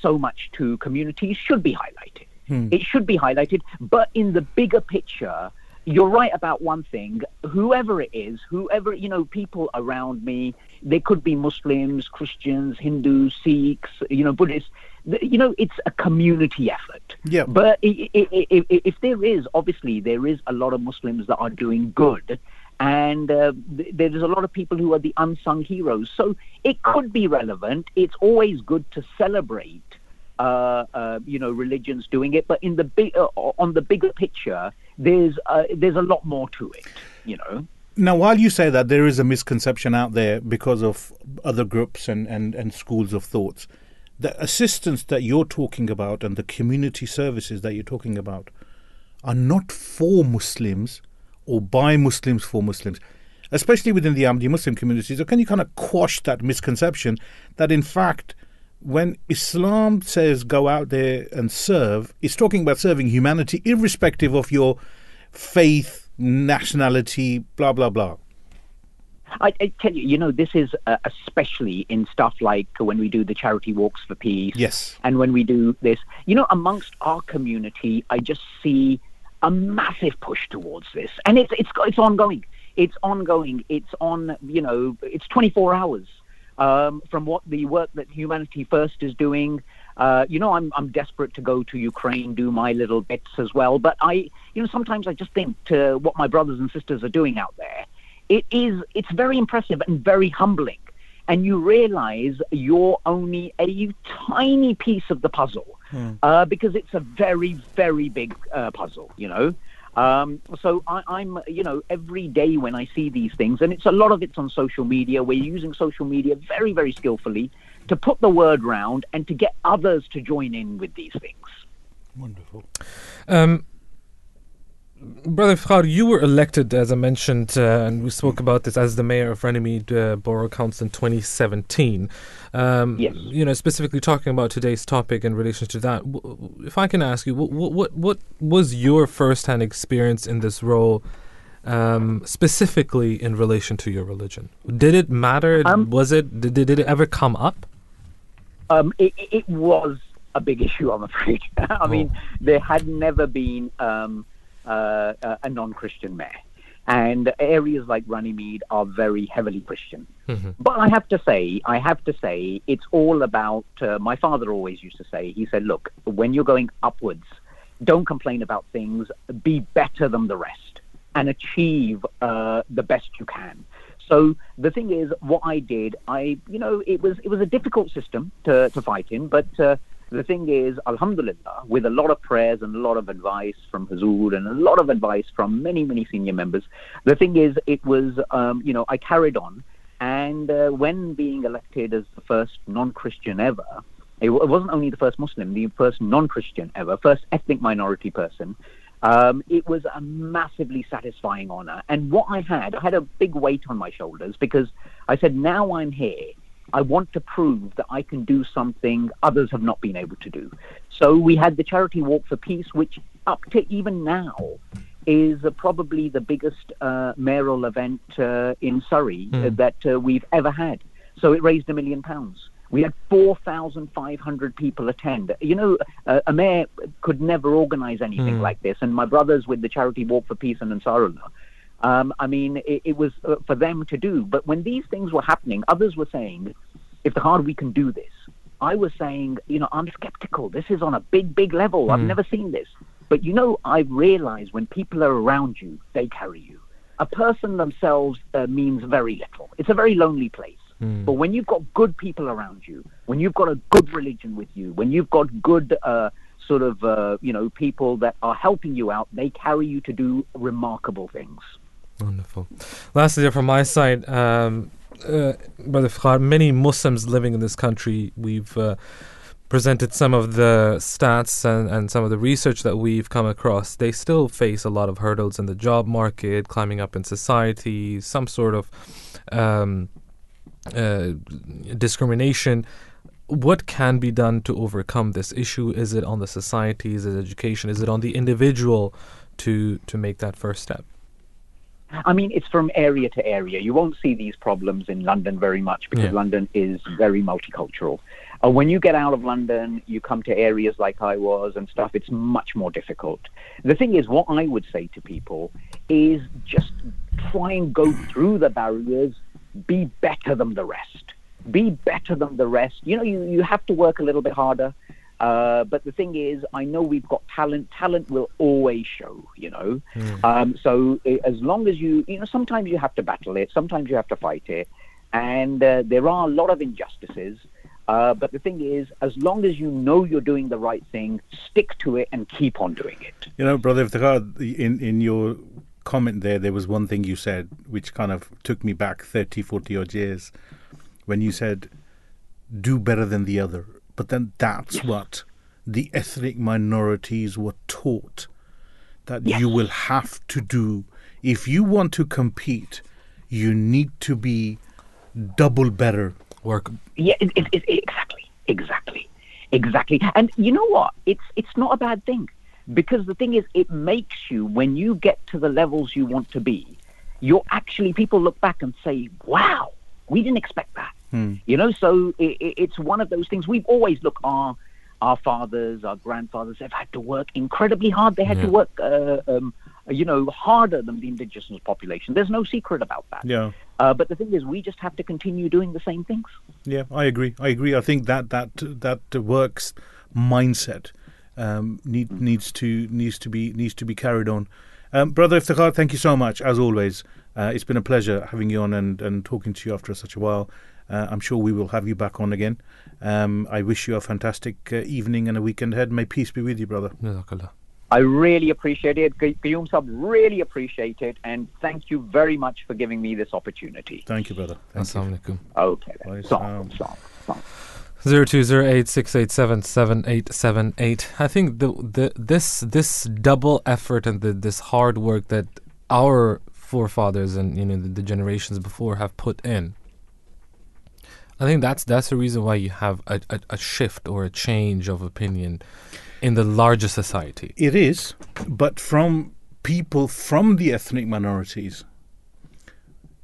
so much to communities should be highlighted. Hmm. It should be highlighted, but in the bigger picture, you're right about one thing. Whoever it is, whoever, you know, people around me, they could be Muslims, Christians, Hindus, Sikhs, you know, Buddhists. You know, it's a community effort. Yeah. But if there is, obviously, there is a lot of Muslims that are doing good. And uh, there's a lot of people who are the unsung heroes. So it could be relevant. It's always good to celebrate uh, uh, you know, religions doing it. But in the big, uh, on the bigger picture, there's uh, there's a lot more to it. You know. Now, while you say that, there is a misconception out there because of other groups and, and, and schools of thoughts. The assistance that you're talking about and the community services that you're talking about are not for Muslims or by Muslims for Muslims, especially within the Ahmadi Muslim communities. So, can you kind of quash that misconception that, in fact, when Islam says go out there and serve, it's talking about serving humanity, irrespective of your faith, nationality, blah, blah, blah. I, I, tell you, you know, this is uh, especially in stuff like when we do the charity walks for peace. Yes. And when we do this, you know, amongst our community, I just see a massive push towards this, and it's it's it's ongoing. It's ongoing. It's on. You know, it's 24 hours um, from what the work that Humanity First is doing. Uh, you know, I'm I'm desperate to go to Ukraine, do my little bits as well. But I, you know, sometimes I just think to what my brothers and sisters are doing out there. It is it's very impressive and very humbling, and you realize you're only a tiny piece of the puzzle hmm. uh, because it's a very very big uh, puzzle. You know. Um, so I, am you know, every day when I see these things, and it's a lot of it's on social media. We're using social media very, very skillfully to put the word round and to get others to join in with these things. Wonderful. Um, Brother Iftikhar, you were elected, as I mentioned, uh, and we spoke about this as the mayor of Runnymede uh, Borough Council in 2017. Um, yes. You know, specifically talking about today's topic in relation to that, if I can ask you, what what, what was your first-hand experience in this role? um, specifically in relation to your religion? Did it matter? Um, was it? Did, did it ever come up? Um, it, it was a big issue, I'm afraid. I mean, Oh. there had never been um, uh, a non-Christian mayor, and areas like Runnymede are very heavily Christian. Mhm. But I have to say, I have to say, it's all about. Uh, my father always used to say. He said, "Look, when you're going upwards, don't complain about things. Be better than the rest, and achieve uh, the best you can." So the thing is, what I did, I, you know, it was it was a difficult system to to fight in, but. Uh, the thing is, Alhamdulillah, with a lot of prayers and a lot of advice from Hazur and a lot of advice from many, many senior members, the thing is, it was, um, you know, I carried on. And uh, when being elected as the first non Christian ever, it, w- it wasn't only the first Muslim, the first non Christian ever, first ethnic minority person. Um, it was a massively satisfying honor. And what I had, I had a big weight on my shoulders because I said, now I'm here. I want to prove that I can do something others have not been able to do. So we had the charity walk for peace, which up to even now is uh, probably the biggest uh, mayoral event uh, in Surrey uh, that uh, we've ever had. So it raised a million pounds. We had 4,500 people attend. You know, uh, a mayor could never organize anything like this. And my brothers with the charity walk for peace and Ansarullah, um, I mean, it, it was uh, for them to do. But when these things were happening, others were saying, if the hard we can do this. I was saying, you know, I'm skeptical. This is on a big, big level. I've never seen this. But you know, I realize when people are around you, they carry you. A person themselves uh, means very little. It's a very lonely place. But when you've got good people around you, when you've got a good religion with you, when you've got good uh, sort of, uh, you know, people that are helping you out, they carry you to do remarkable things. Wonderful. Lastly, from my side, um, uh, Brother Fakhar, many Muslims living in this country, we've uh, presented some of the stats and, and some of the research that we've come across. They still face a lot of hurdles in the job market, climbing up in society, some sort of um, uh, discrimination. What can be done to overcome this issue? Is it on the society? Is it education? Is it on the individual to to make that first step? I mean, it's from area to area. You won't see these problems in London very much because Yeah. London is very multicultural. Uh, when you get out of London, you come to areas like I was and stuff, it's much more difficult. The thing is, what I would say to people is just try and go through the barriers, be better than the rest. Be better than the rest. You know, you, you have to work a little bit harder. Uh, but the thing is, I know we've got talent. Talent will always show, you know. Um, so as long as you, you know, sometimes you have to battle it, sometimes you have to fight it, and uh, there are a lot of injustices. Uh, but the thing is, as long as you know you're doing the right thing, stick to it and keep on doing it. You know, brother Iftikhar, in in your comment there, there was one thing you said which kind of took me back 30, 40 odd years when you said, do better than the other. But then that's what the ethnic minorities were taught that Yes. you will have to do. If you want to compete, you need to be double better. Work Yeah, it, it, it, exactly, exactly, exactly. And you know what? It's it's not a bad thing because the thing is, it makes you when you get to the levels you want to be, you're actually people look back and say, "Wow, we didn't expect that." You know, so it, it, it's one of those things. We've always look our our fathers, our grandfathers have had to work incredibly hard. They had to work, uh, um, you know, harder than the indigenous population. There's no secret about that. Yeah. Uh, but the thing is, we just have to continue doing the same things. Yeah, I agree. I agree. I think that that that works mindset um, need, needs to needs to be needs to be carried on. Um, Brother Iftikhar, thank you so much as always. Uh, it's been a pleasure having you on and, and talking to you after such a while. Uh, I'm sure we will have you back on again. Um, I wish you a fantastic uh, evening and a weekend ahead. May peace be with you, brother. Jazakallah. I really appreciate it. Gu- Qayyum Sab, really appreciate it. And thank you very much for giving me this opportunity. Thank you, brother. Thank you. Assalamu alaikum. Okay. Then. Salam, salam, salam. Zero two zero eight six eight seven seven eight seven eight. I think the the this this double effort and the this hard work that our forefathers and you know the, the generations before have put in. I think that's that's the reason why you have a, a, a shift or a change of opinion in the larger society. It is, but from people from the ethnic minorities,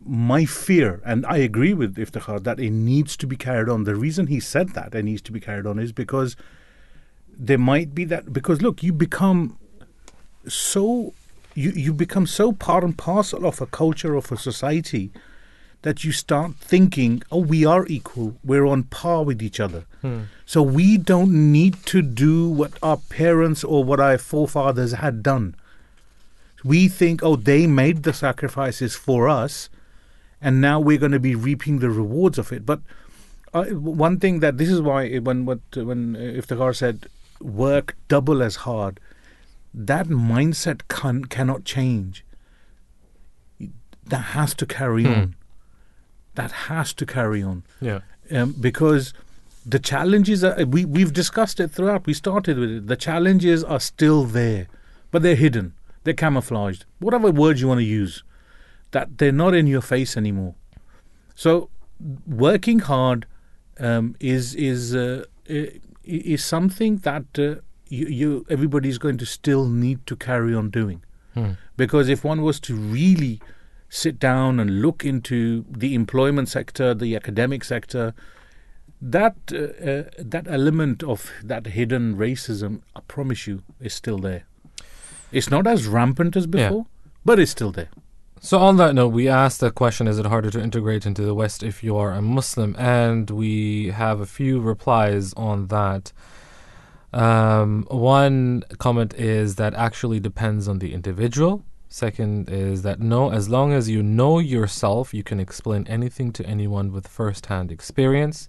my fear, and I agree with Iftikhar that it needs to be carried on. The reason he said that it needs to be carried on is because there might be that because look, you become so you, you become so part and parcel of a culture of a society that you start thinking, oh, we are equal, we're on par with each other. Hmm. So we don't need to do what our parents or what our forefathers had done. We think, oh, they made the sacrifices for us, and now we're going to be reaping the rewards of it. But uh, one thing that this is why when what when Iftikhar said work double as hard, that mindset can cannot change. That has to carry Hmm. on. That has to carry on Yeah. um, because the challenges are, we we've discussed it throughout. We started with it. The challenges are still there, but they're hidden. They're camouflaged. Whatever words you want to use, that they're not in your face anymore. So, working hard um, is is uh, is something that uh, you, you everybody's going to still need to carry on doing Hmm. because if one was to really sit down and look into the employment sector, the academic sector, that uh, uh, that element of that hidden racism, I promise you, is still there. It's not as rampant as Yeah. before, but it's still there. So on that note, we asked the question: Is it harder to integrate into the West if you are a Muslim? And we have a few replies on that. Um, one comment is that actually depends on the individual. Second is that no, as long as you know yourself, you can explain anything to anyone with first-hand experience.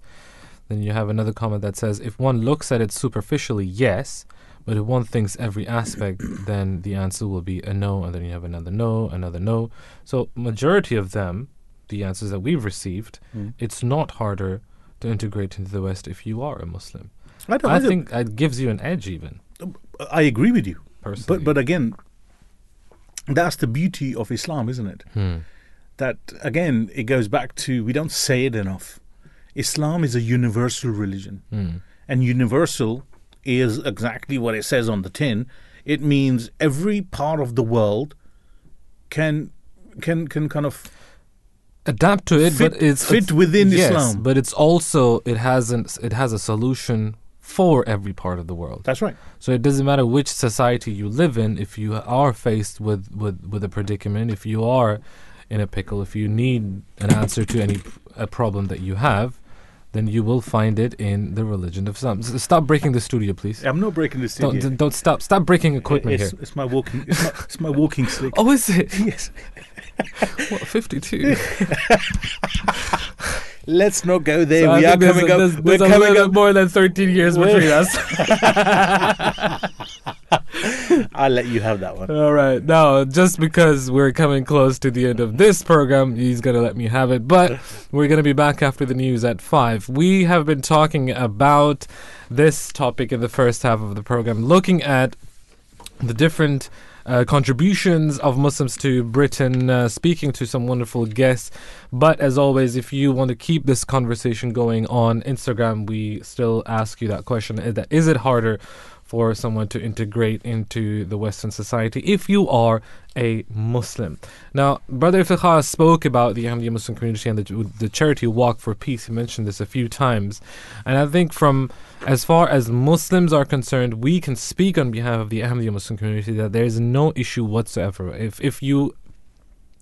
Then you have another comment that says if one looks at it superficially, yes, but if one thinks every aspect, then the answer will be a no, and then you have another no, another no. So majority of them, the answers that we've received, Mm. it's not harder to integrate into the West if you are a Muslim. I, I don't- think it gives you an edge, even I agree with you, personally. but but again, that's the beauty of Islam, isn't it? Hmm. that again it goes back to we don't say it enough islam is a universal religion Hmm. and universal is exactly what it says on the tin it means every part of the world can can can kind of adapt to it, Fit- but it's fit it's- within yes, Islam. But it's also it hasn't it has a solution for every part of the world. that's right So it doesn't matter which society you live in. If you are faced with with with a predicament, if you are in a pickle, if you need an answer to any a problem that you have, then you will find it in the religion of Islam. S- Stop breaking the studio, please. i'm not breaking the Don't, don't don't stop stop breaking equipment it's, here. it's my walking it's my, it's my walking stick Oh, is it? yes What, 52? let's not go there So we are coming a, up There's, we're there's coming up more than 13 years We're- between us. i'll let you have that one All right. Now, just because we're coming close to the end of this program, he's going to let me have it. But we're going to be back after the news at 5. We have been talking about this topic in the first half of the program, looking at the different uh, contributions of Muslims to Britain, uh, speaking to some wonderful guests. But as always, if you want to keep this conversation going on Instagram, we still ask you that question: Is that- Is it harder for someone to integrate into the Western society if you are a Muslim? Now, Brother Iftikhar spoke about the Ahmadiyya Muslim community and the, the charity Walk for Peace. He mentioned this a few times, and I think from as far as Muslims are concerned, we can speak on behalf of the Ahmadiyya Muslim community that there is no issue whatsoever. If if you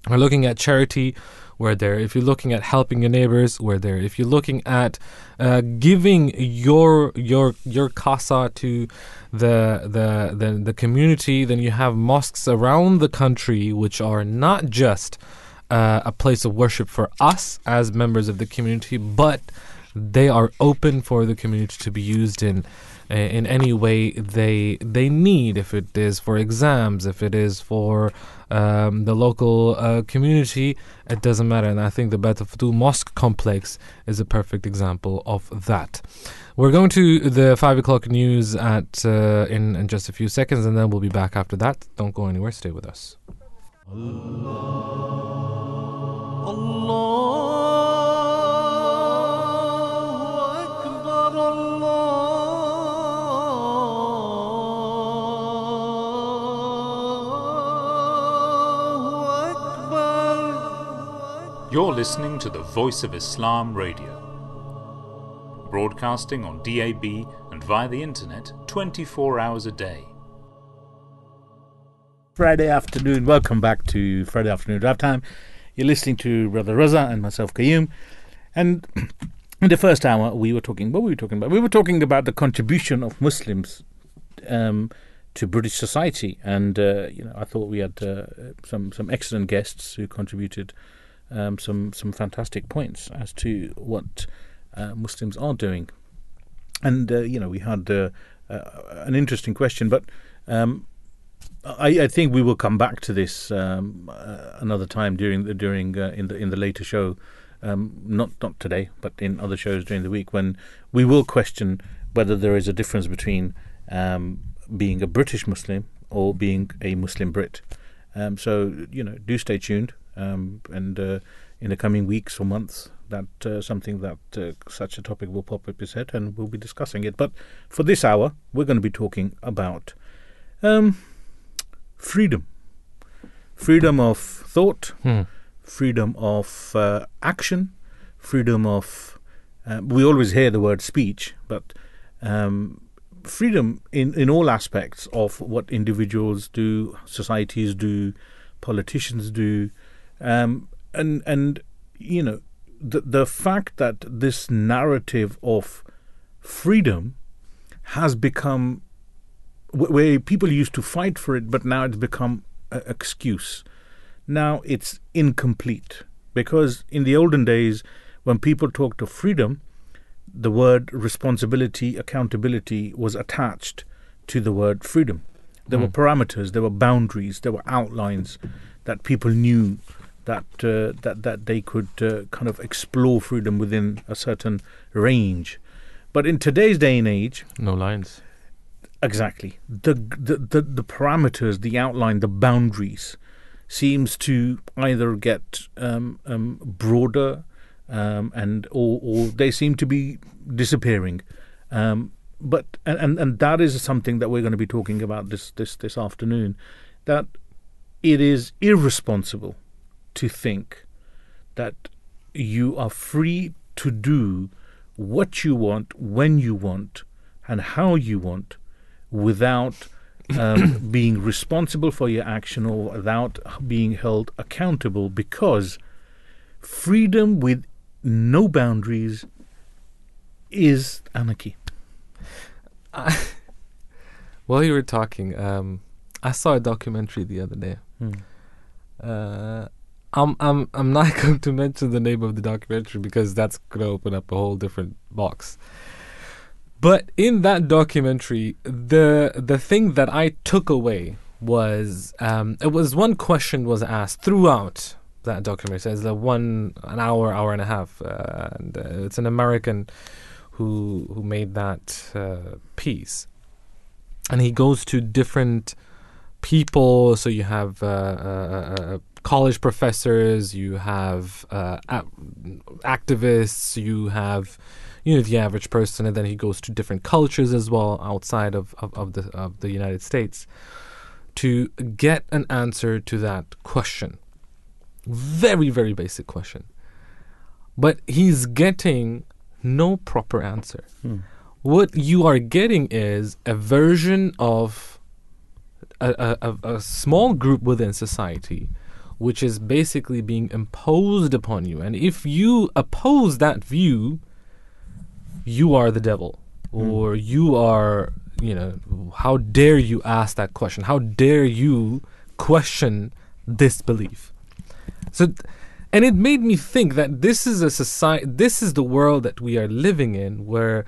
are looking at charity, we're there. If you're looking at helping your neighbors, we're there. If you're looking at uh, giving your your your casa to the, the the the community, then you have mosques around the country which are not just uh, a place of worship for us as members of the community, but they are open for the community to be used in in any way they they need. If it is for exams, if it is for um, the local uh, community, it doesn't matter. And I think the Baitul Futuh Mosque complex is a perfect example of that. We're going to the five o'clock news at uh, in, in just a few seconds, and then we'll be back after that. Don't go anywhere. Stay with us. Allah. Allah. You're listening to the Voice of Islam Radio, broadcasting on DAB and via the internet 24 hours a day. Friday afternoon. Welcome back to Friday afternoon drive time. You're listening to Brother Raza and myself, Qayyum. And in the first hour, we were talking. What were we talking about? We were talking about the contribution of Muslims um, to British society, and uh, you know, I thought we had uh, some some excellent guests who contributed um, some some fantastic points as to what uh, Muslims are doing. And uh, you know, we had uh, uh, an interesting question, but. Um, I, I, think we will come back to this um, uh, another time during the during uh, in the in the later show, um, not not today, but in other shows during the week when we will question whether there is a difference between um, being a British Muslim or being a Muslim Brit. Um, so you know, do stay tuned, um, and uh, in the coming weeks or months, that uh, something that uh, such a topic will pop up his head, and we'll be discussing it. But for this hour, we're going to be talking about. Um, freedom freedom of thought, Hmm. freedom of uh, action, freedom of. Uh, we always hear the word speech, but um, freedom in, in all aspects of what individuals do, societies do, politicians do, um, and and you know the the fact that this narrative of freedom has become where people used to fight for it, but now it's become an excuse. Now it's incomplete because in the olden days, when people talked of freedom, the word responsibility, accountability was attached to the word freedom. There were parameters, there were boundaries, there were outlines that people knew that uh, that that they could uh, kind of explore freedom within a certain range. But in today's day and age, No lines. Exactly. The, the the the parameters, the outline, the boundaries seems to either get um, um, broader um, and or, or they seem to be disappearing. Um, but and, and and that is something that we're going to be talking about this this this afternoon. That it is irresponsible to think that you are free to do what you want, when you want, and how you want, without um, being responsible for your action or without being held accountable because freedom with no boundaries is anarchy. While you were talking, um, I saw a documentary the other day. Hmm. Uh, I'm I'm I'm not going to mention the name of the documentary because that's going to open up a whole different box. But in that documentary, the the thing that I took away was um, it was one question was asked throughout that documentary. It's the one an hour, hour and a half, uh, and uh, it's an American who who made that uh, piece, and he goes to different people. So you have uh, uh, uh, college professors, you have uh, a- activists, you have you know the average person, and then he goes to different cultures as well outside of, of, of the of the United States to get an answer to that question. Very very basic question, but he's getting no proper answer. What you are getting is a version of a, a, a, small group within society which is basically being imposed upon you. And if you oppose that view, you are the devil. Hmm. Or you are, you know, how dare you ask that question? How dare you question this belief? So, and it made me think that this is a society, this is the world that we are living in, where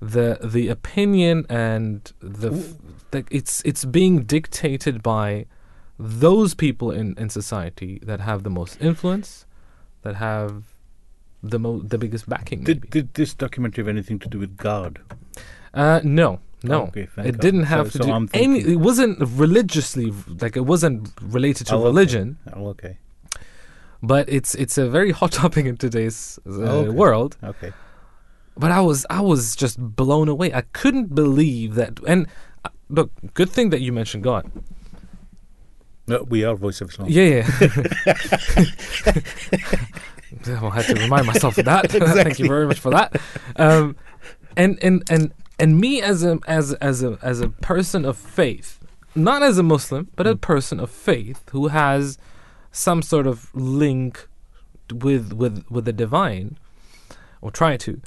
the the opinion and the f- that it's it's being dictated by those people in, in society that have the most influence, that have the mo- the biggest backing. Did, maybe. did this documentary have anything to do with God? Uh, no, no. Okay, it God. didn't have So- to so do any. It wasn't religiously like it wasn't related to Oh, okay. religion, Oh, okay. but it's it's a very hot topic in today's uh, Okay. world. Okay. But I was I was just blown away. I couldn't believe that. And uh, look, good thing that you mentioned God. No, we are Voice of Islam. Yeah, yeah. I had to remind myself of that. Thank you very much for that. Um, and and and and me as a as as a as a person of faith, not as a Muslim, but a person of faith who has some sort of link with with with the divine, or try to.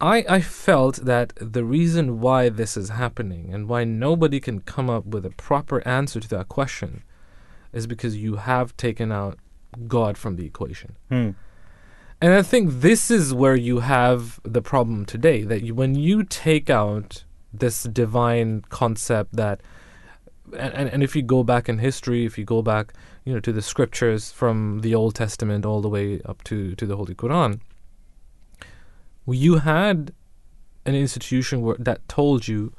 I I felt that the reason why this is happening and why nobody can come up with a proper answer to that question is because you have taken out God from the equation. Hmm. And I think this is where you have the problem today that you, when you take out this divine concept that and, and, and if you go back in history, if you go back, you know, to the scriptures from the Old Testament all the way up to, to the Holy Quran, you had an institution where, that told you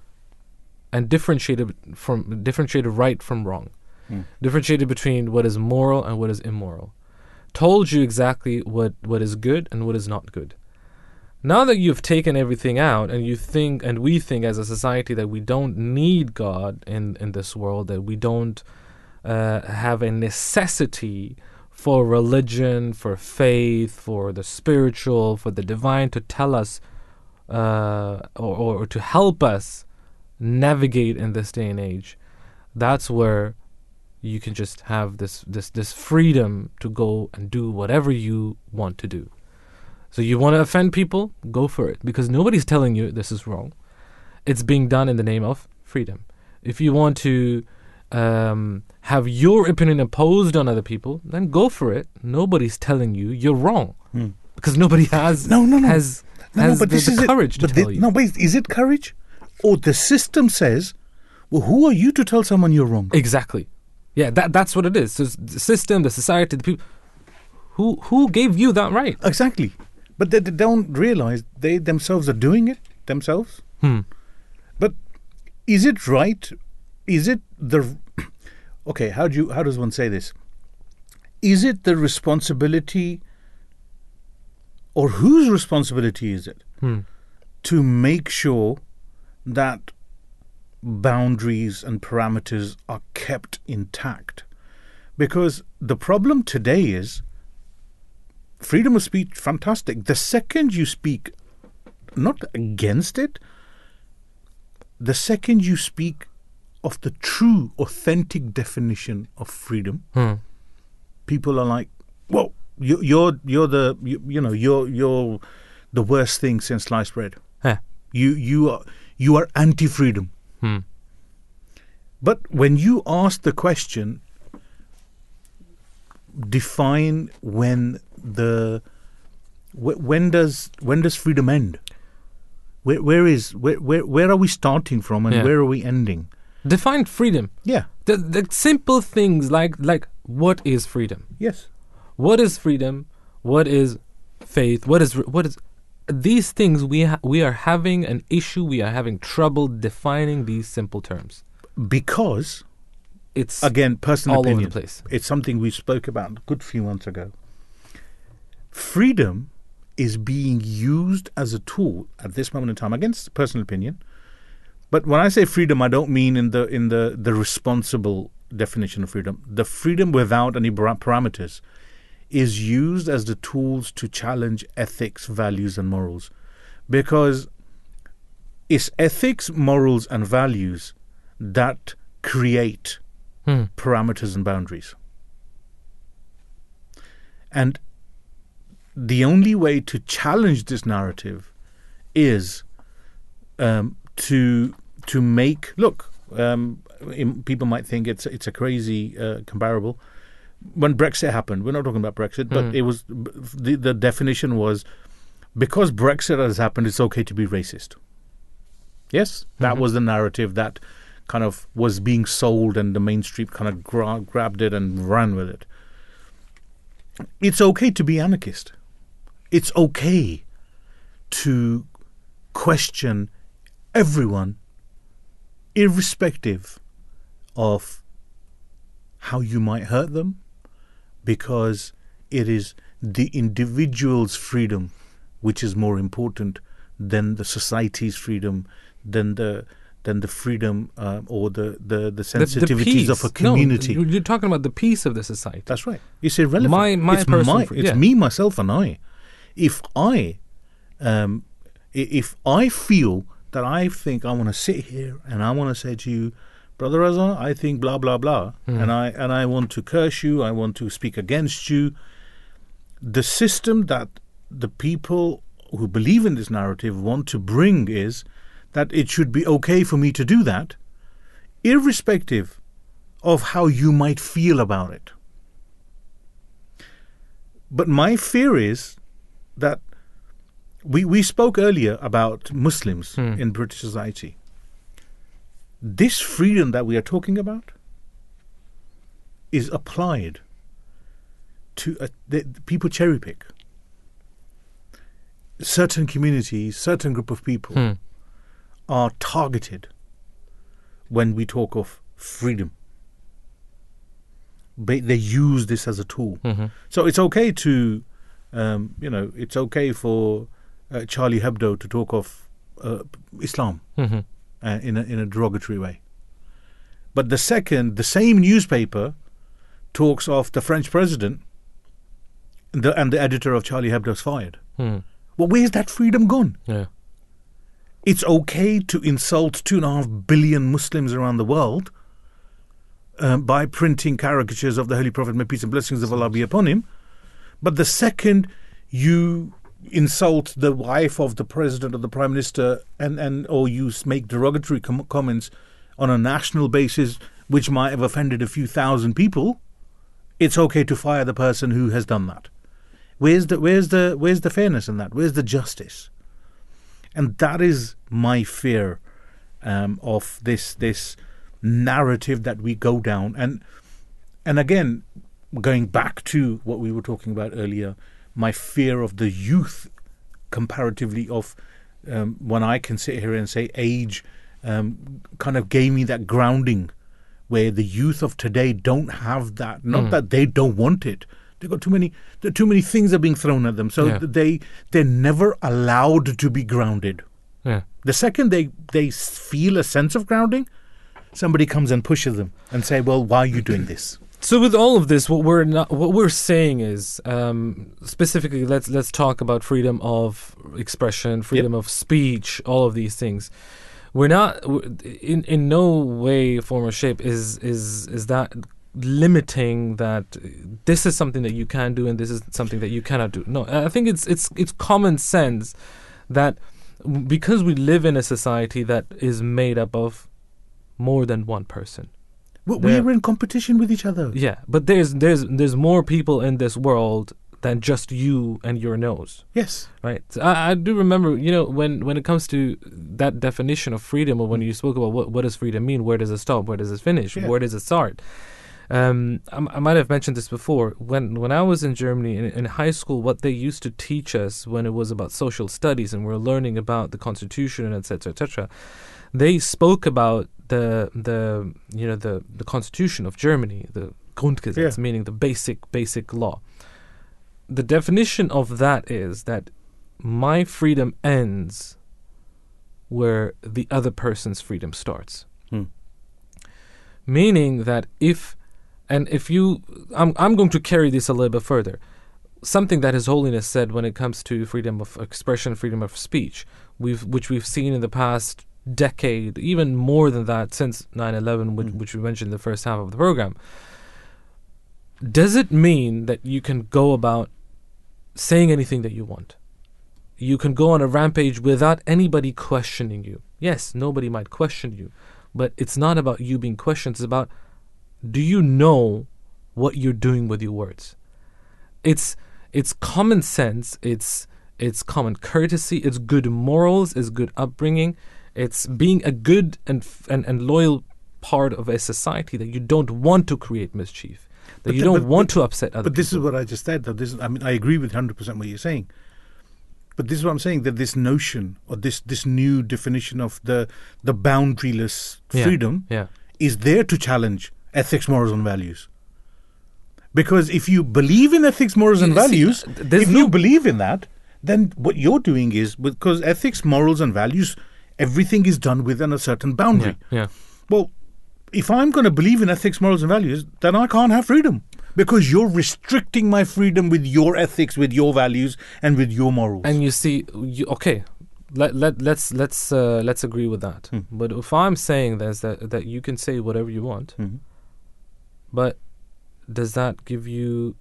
and differentiated from differentiated right from wrong, Hmm. differentiated between what is moral and what is immoral, told you exactly what, what is good and what is not good. Now that you've taken everything out and you think and we think as a society that we don't need God in, in this world, that we don't uh, have a necessity for religion, for faith, for the spiritual, for the divine to tell us uh, or, or to help us navigate in this day and age, that's where you can just have this, this, this freedom to go and do whatever you want to do. So you want to offend people? Go for it because nobody's telling you this is wrong. It's being done in the name of freedom. If you want to um, have your opinion imposed on other people, then go for it. Nobody's telling you you're wrong Hmm. because nobody has No, no, no. has No, has no, but the, this is it. courage to But tell the- you. No, wait, is it courage? Or the system says, well, who are you to tell someone you're wrong? Exactly. Yeah, that that's what it is. So the system, the society, the people. Who who gave you that right? Exactly. But they, they don't realize they themselves are doing it themselves. Hmm. But is it right? Is it the okay? How do you how does one say this? Is it the responsibility, or whose responsibility is it Hmm. to make sure that boundaries and parameters are kept intact? Because the problem today is freedom of speech fantastic the second you speak not against it the second you speak of the true authentic definition of freedom Hmm. people are like well you, you're you're the you, you know you're you're the worst thing since sliced bread you you are you are anti-freedom Hmm. but when you ask the question define when the wh- when does when does freedom end where where is where where, where are we starting from and Yeah. where are we ending Define freedom. yeah The the simple things like like what is freedom? yes What is freedom? What is faith? What is what is these things we ha- we are having an issue. We are having trouble defining these simple terms. because It's again personal all over opinion the place. it's something we spoke about a good few months ago freedom is being used as a tool at this moment in time against personal opinion but when i say freedom i don't mean in the in the the responsible definition of freedom the freedom without any parameters is used as the tools to challenge ethics values and morals because it's ethics morals and values that create Hmm. parameters and boundaries. And the only way to challenge this narrative is um, to to make look. Um, people might think it's it's a crazy uh, comparable. When Brexit happened, we're not talking about Brexit, but Hmm. it was the the definition was because Brexit has happened, it's okay to be racist. Yes, that Mhm. was the narrative that kind of was being sold, and the mainstream kind of gra- grabbed it and ran with it. It's okay to be anarchist. It's okay to question everyone, irrespective of how you might hurt them, because it is the individual's freedom which is more important than the society's freedom, than the than the freedom uh, or the, the, the The- the sensitivities of a community. No, you're talking about the peace of the society. That's right. It's irrelevant. My- my it's personal my, it's yeah. me, myself, and I. If I, um, i- if I feel that I think I want to sit here and I want to say to you, brother Raza, I think blah blah blah, Hmm. and I and I want to curse you, I want to speak against you. The system that the people who believe in this narrative want to bring is that it should be okay for me to do that, irrespective of how you might feel about it. But my fear is that we, we spoke earlier about Muslims in British society. This freedom that we are talking about is applied to a, the, people cherry pick. Certain communities, certain group of people Hmm. are targeted when we talk of freedom. They, they use this as a tool. Mhm. So it's okay to, um, you know, it's okay for uh, Charlie Hebdo to talk of uh, Islam Mhm. uh, in a in a derogatory way. But the second, the same newspaper talks of the French president, and the, and the editor of Charlie Hebdo's fired. Hmm. Well, where's that freedom gone? Yeah. It's okay to insult two and a half billion Muslims around the world um, by printing caricatures of the Holy Prophet, may peace and blessings of Allah be upon him. But the second you insult the wife of the president or the prime minister, and, and or you make derogatory com- comments on a national basis, which might have offended a few thousand people, it's okay to fire the person who has done that. Where's the where's the where's the fairness in that? Where's the justice? And that is my fear um, of this this narrative that we go down. And and again, going back to what we were talking about earlier, my fear of the youth comparatively of um, when I can sit here and say age um, kind of gave me that grounding where the youth of today don't have that. Not that they don't want it. They've got too many. There too many things are being thrown at them, so Yeah. they they're never allowed to be grounded. Yeah. The second they they feel a sense of grounding, somebody comes and pushes them and say, "Well, why are you doing this?" So with all of this, what we're not, what we're saying is um, specifically let's let's talk about freedom of expression, freedom of speech, all of these things. We're not in in no way, form, or shape is is is that limiting that this is something that you can do and this is something that you cannot do. No, I think it's it's it's common sense that because we live in a society that is made up of more than one person. We- They're- We're in competition with each other. Yeah, but there's there's there's more people in this world than just you and your nose, Yes. right? So I, I do remember, you know, when when it comes to that definition of freedom, or when you spoke about what what does freedom mean, where does it stop, where does it finish, Yeah. where does it start? Um, I, I might have mentioned this before. When when I was in Germany in, in high school, what they used to teach us when it was about social studies and we are learning about the constitution and etc. etc. They spoke about the the you know the the constitution of Germany, the Grundgesetz, Yeah. meaning the basic basic law. The definition of that is that my freedom ends where the other person's freedom starts Hmm. meaning that if and if you I'm I'm going to carry this a little bit further something that his holiness said when it comes to freedom of expression freedom of speech we've which we've seen in the past decade even more than that since 9/11 which, mm. which we mentioned in the first half of the program. Does it mean that you can go about saying anything that you want? You can go on a rampage without anybody questioning you. Yes nobody might question you but it's not about you being questioned. It's about do you know what you're doing with your words? It's it's common sense. It's it's common courtesy. It's good morals. It's good upbringing it's being a good and f- and, and loyal part of a society that you don't want to create mischief that But you don't but- want but- to upset other But this is what I just said. Though this, is, I mean, I agree with hundred percent what you're saying. But this is what I'm saying: that this notion or this this new definition of the the boundaryless freedom yeah is there to challenge ethics, morals, and values. Because if you believe in ethics, morals, and see, values, there's if no- you believe in that, then what you're doing is because ethics, morals, and values everything is done within a certain boundary. Yeah. yeah. Well, if I'm going to believe in ethics, morals, and values, then I can't have freedom because you're restricting my freedom with your ethics, with your values, and with your morals. And you see, you, okay, let let let's let's uh, let's agree with that. Hmm. But if I'm saying this, that that you can say whatever you want, Mhm. but does that give you?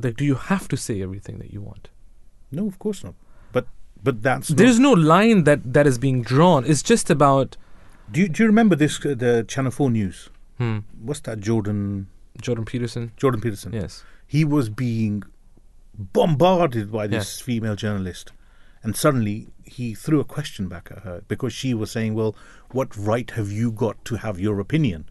Like, do you have to say everything that you want? no, of course not. But that's There's no line that that is being drawn. It's just about Do you, do you remember this? Uh, the Channel Four News. hmm, What's that? Jordan Jordan Peterson. Jordan Peterson. Yes. He was being bombarded by this female journalist, and suddenly he threw a question back at her because she was saying, "Well, what right have you got to have your opinion?"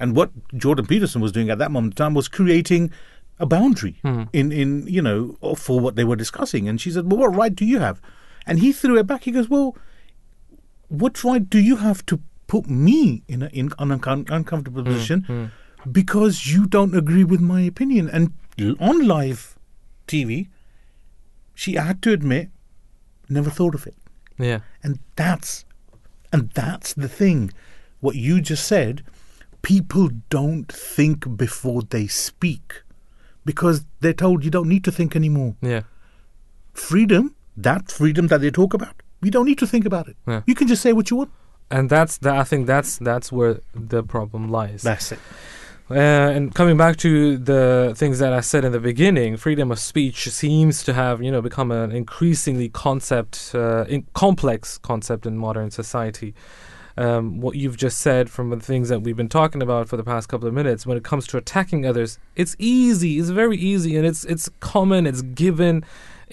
And what Jordan Peterson was doing at that moment in time was creating a boundary in, in you know for what they were discussing. And she said, "Well, what right do you have?" And he threw it back. He goes, "Well, what right do you have to put me in, a, in an uncom- uncomfortable mm, position mm. because you don't agree with my opinion? And on live TV, she had to admit, never thought of it. Yeah. And that's and that's the thing. What you just said, people don't think before they speak because they're told you don't need to think anymore. Yeah. Freedom, that freedom that they talk about, we don't need to think about it. Yeah. You can just say what you want. And that's that. I think that's that's where the problem lies. That's it. Uh, and coming back to the things that I said in the beginning, freedom of speech seems to have, you know, become an increasingly concept, uh, in complex concept in modern society. Um, what you've just said from the things that we've been talking about for the past couple of minutes, when it comes to attacking others, it's easy. It's very easy, and it's it's common. It's given.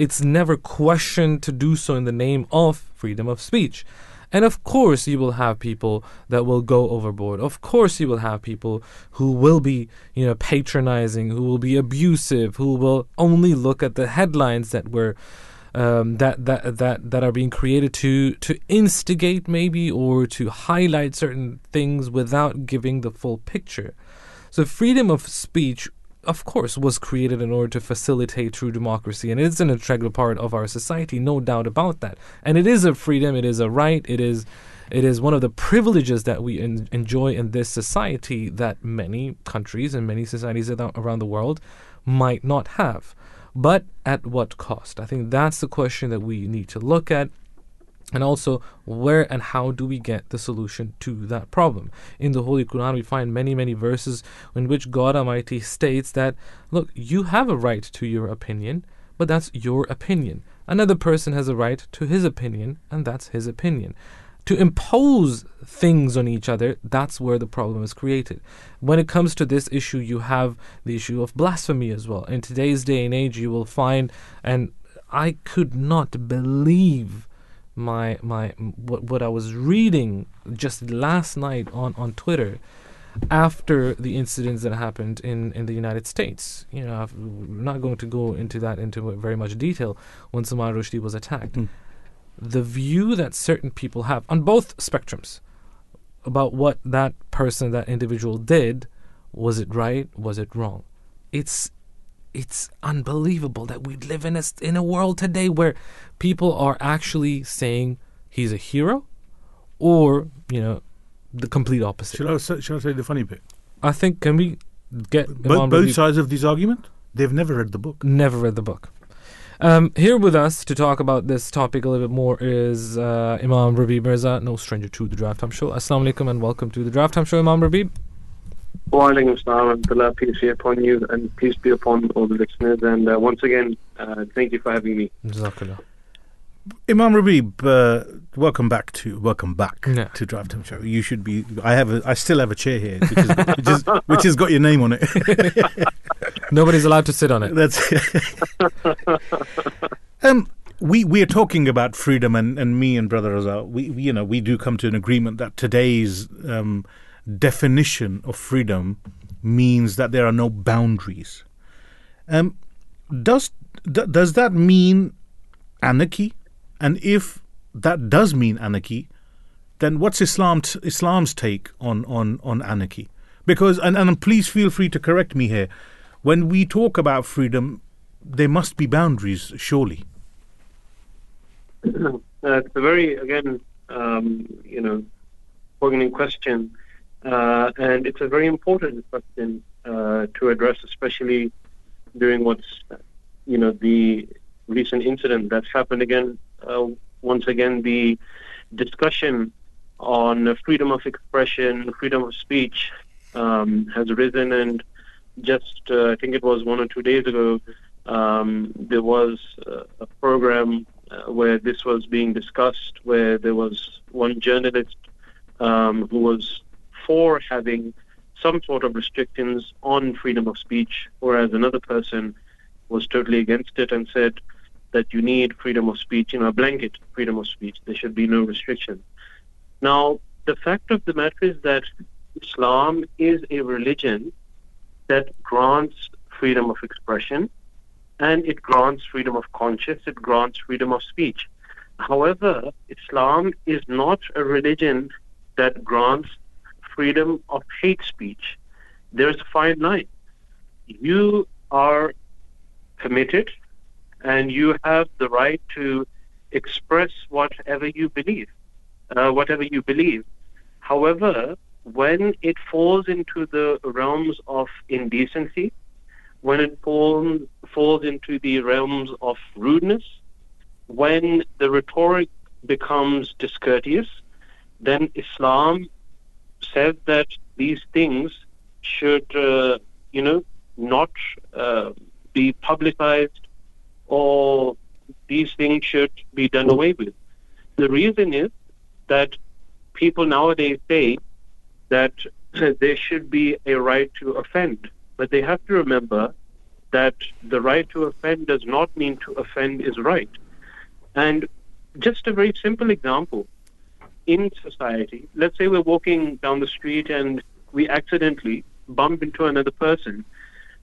It's never questioned to do so in the name of freedom of speech. And of course, you will have people that will go overboard. Of course, you will have people who will be, you know, patronizing, who will be abusive, who will only look at the headlines that were um, that that that that are being created to to instigate maybe or to highlight certain things without giving the full picture. So freedom of speech, of course, was created in order to facilitate true democracy, and it's an integral part of our society, no doubt about that. And it is a freedom, it is a right, it is, it is one of the privileges that we en- enjoy in this society that many countries and many societies around the world might not have. But at what cost? I think that's the question that we need to look at and also where and how do we get the solution to that problem in the holy quran we find many many verses in which god almighty states that look you have a right to your opinion but that's your opinion another person has a right to his opinion and that's his opinion to impose things on each other, that's where the problem is created. When it comes to this issue, you have the issue of blasphemy as well. In today's day and age, you will find, and I could not believe my my what what I was reading just last night on on Twitter after the incidents that happened in in the United States. You know, I've, we're not going to go into that into very much detail when Salman Rushdie was attacked. Mm. The view that certain people have on both spectrums about what that person, that individual did, was it right? Was it wrong? It's it's unbelievable that we live in a in a world today where people are actually saying he's a hero, or you know, the complete opposite. Shall I, shall I say the funny bit? I think can we get Bo- both sides of this argument, they've never read the book. Never read the book. Um, here with us to talk about this topic a little bit more is uh, Imam Rabi Mirza, no stranger to the Drive Time Show. Assalamu alaikum and welcome to the Drive Time Show, Imam Rabi. Walaikum assalam and Allah peace be upon you and peace be upon all the listeners. And uh, once again, uh, thank you for having me. Jazakallah. Imam Rabib, uh, welcome back to welcome back Yeah. to Drive Time Show. You should be. I have. A, I still have a chair here, which, is, which, is, which has got your name on it. Nobody's allowed to sit on it. That's. um, we we are talking about freedom, and, and me and Brother Azar, we, we you know we do come to an agreement that today's um, definition of freedom means that there are no boundaries. Um, does d- does that mean anarchy? And if that does mean anarchy, then what's Islam t- Islam's take on, on, on anarchy? Because and, and please feel free to correct me here. When we talk about freedom, there must be boundaries, surely. Uh, it's a very, again, um, you know, poignant question, uh, and it's a very important question uh, to address, especially during what's, you know, the recent incident that's happened again. Uh, once again, the discussion on freedom of expression, freedom of speech um, has risen, and just uh, I think it was one or two days ago, um, there was uh, a program uh, where this was being discussed, where there was one journalist um, who was for having some sort of restrictions on freedom of speech, whereas another person was totally against it and said that you need freedom of speech, you know, a blanket freedom of speech. There should be no restriction. Now, the fact of the matter is that Islam is a religion that grants freedom of expression and it grants freedom of conscience, it grants freedom of speech. However, Islam is not a religion that grants freedom of hate speech. There's a fine line. You are committed and you have the right to express whatever you believe, uh, whatever you believe. However, when it falls into the realms of indecency, when it fall, falls into the realms of rudeness, when the rhetoric becomes discourteous, then Islam says that these things should, uh, you know, not uh, be publicized or these things should be done away with. The reason is that people nowadays say that there should be a right to offend, but they have to remember that the right to offend does not mean to offend is right. And just a very simple example in society, let's say we're walking down the street and we accidentally bump into another person.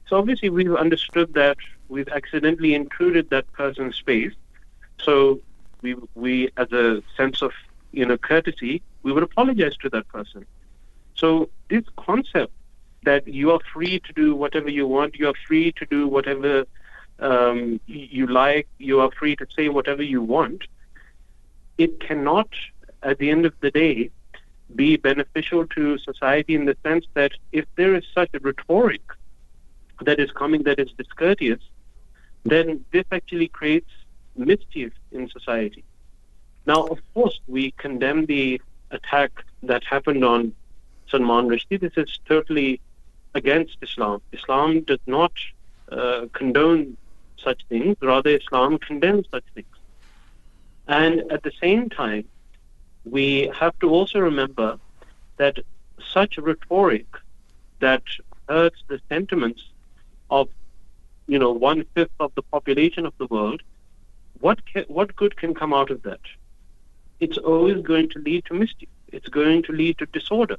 So obviously we've understood that we've accidentally intruded that person's space. So we, we as a sense of you know courtesy, we would apologize to that person. So this concept that you are free to do whatever you want, you are free to do whatever um, you like, you are free to say whatever you want, it cannot, at the end of the day, be beneficial to society in the sense that if there is such a rhetoric that is coming that is discourteous, then this actually creates mischief in society. Now, of course, we condemn the attack that happened on Salman Rushdie. This is totally against Islam. Islam does not uh, condone such things, rather, Islam condemns such things. And at the same time, we have to also remember that such rhetoric that hurts the sentiments of, you know, one fifth of the population of the world, what what good can come out of that? It's always going to lead to mischief. It's going to lead to disorder.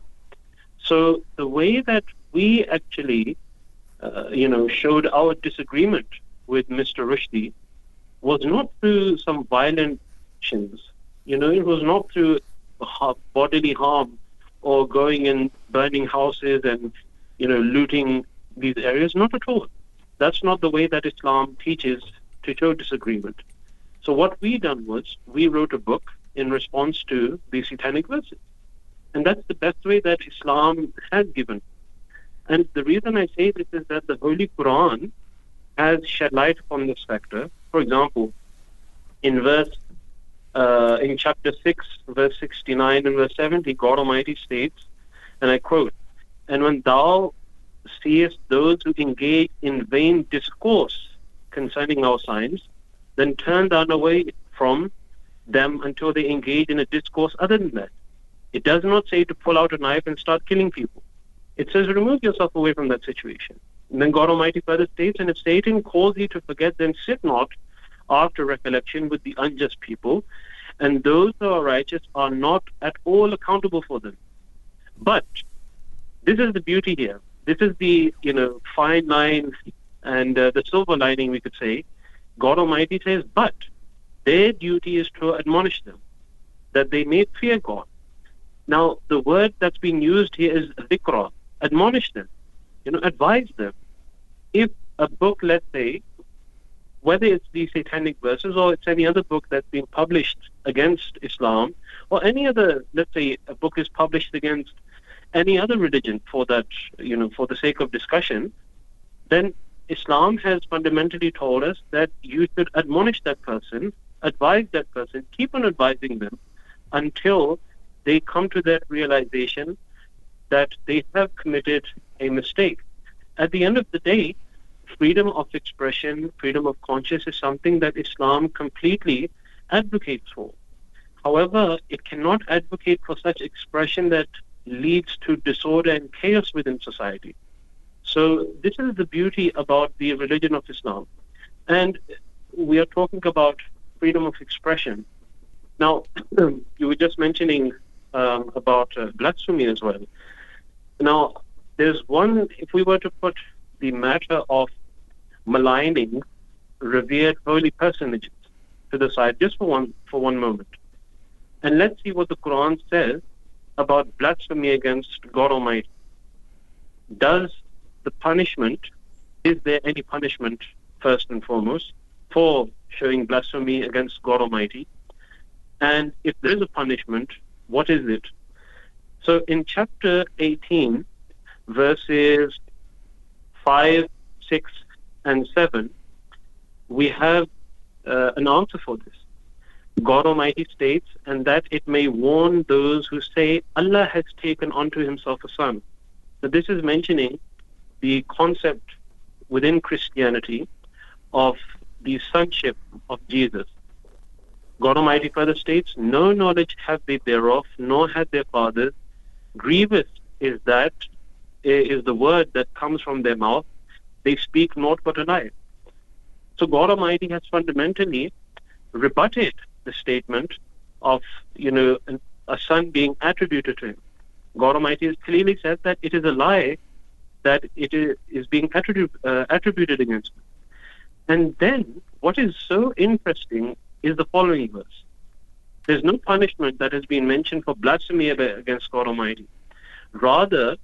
So the way that we actually, uh, you know, showed our disagreement with Mr. Rushdie was not through some violent actions. You know, it was not through bodily harm or going and burning houses and, you know, looting these areas. Not at all. That's not the way that Islam teaches to show disagreement. So what we done was we wrote a book in response to these satanic verses. And that's the best way that Islam has given. And the reason I say this is that the Holy Quran has shed light upon this factor. For example, in verse uh, in chapter 6, verse 69 and verse 70, God Almighty states, and I quote, And when thou seest those who engage in vain discourse concerning our signs, then turn thou away from them until they engage in a discourse other than that. It does not say to pull out a knife and start killing people. It says remove yourself away from that situation. And then God Almighty further states, and if Satan calls thee to forget, then sit not after recollection with the unjust people, and those who are righteous are not at all accountable for them. But this is the beauty here. This is the you know fine line and uh, the silver lining, we could say. God Almighty says, but their duty is to admonish them that they may fear God now, the word that's being used here is dhikra. Admonish them, you know, advise them. If a book, let's say, whether it's the satanic verses or it's any other book that's being published against Islam, or any other, let's say, a book is published against any other religion for that, you know, for the sake of discussion, then Islam has fundamentally told us that you should admonish that person, advise that person, keep on advising them until they come to that realization that they have committed a mistake. At the end of the day, freedom of expression, freedom of conscience is something that Islam completely advocates for. However, it cannot advocate for such expression that leads to disorder and chaos within society. So, this is the beauty about the religion of Islam. And we are talking about freedom of expression. Now, you were just mentioning um, about uh, blasphemy as well. Now, there's one, if we were to put the matter of maligning revered holy personages to the side just for one, for one moment. And let's see what the Quran says about blasphemy against God Almighty. Does the punishment, is there any punishment, first and foremost, for showing blasphemy against God Almighty? And if there is a punishment, what is it? So in chapter 18, verses 5, 6, and 7, we have uh, an answer for this. God Almighty states, and that it may warn those who say, Allah has taken unto himself a son. So this is mentioning the concept within Christianity of the sonship of Jesus. God Almighty further states, No knowledge have they thereof, nor had their fathers. Grievous is that, is the word that comes from their mouth. They speak not but a lie. So God Almighty has fundamentally rebutted the statement of, you know, a son being attributed to him. God Almighty has clearly said that it is a lie that it is, is being uh, attributed against him. And then what is so interesting is the following verse. There's no punishment that has been mentioned for blasphemy against God Almighty. Rather,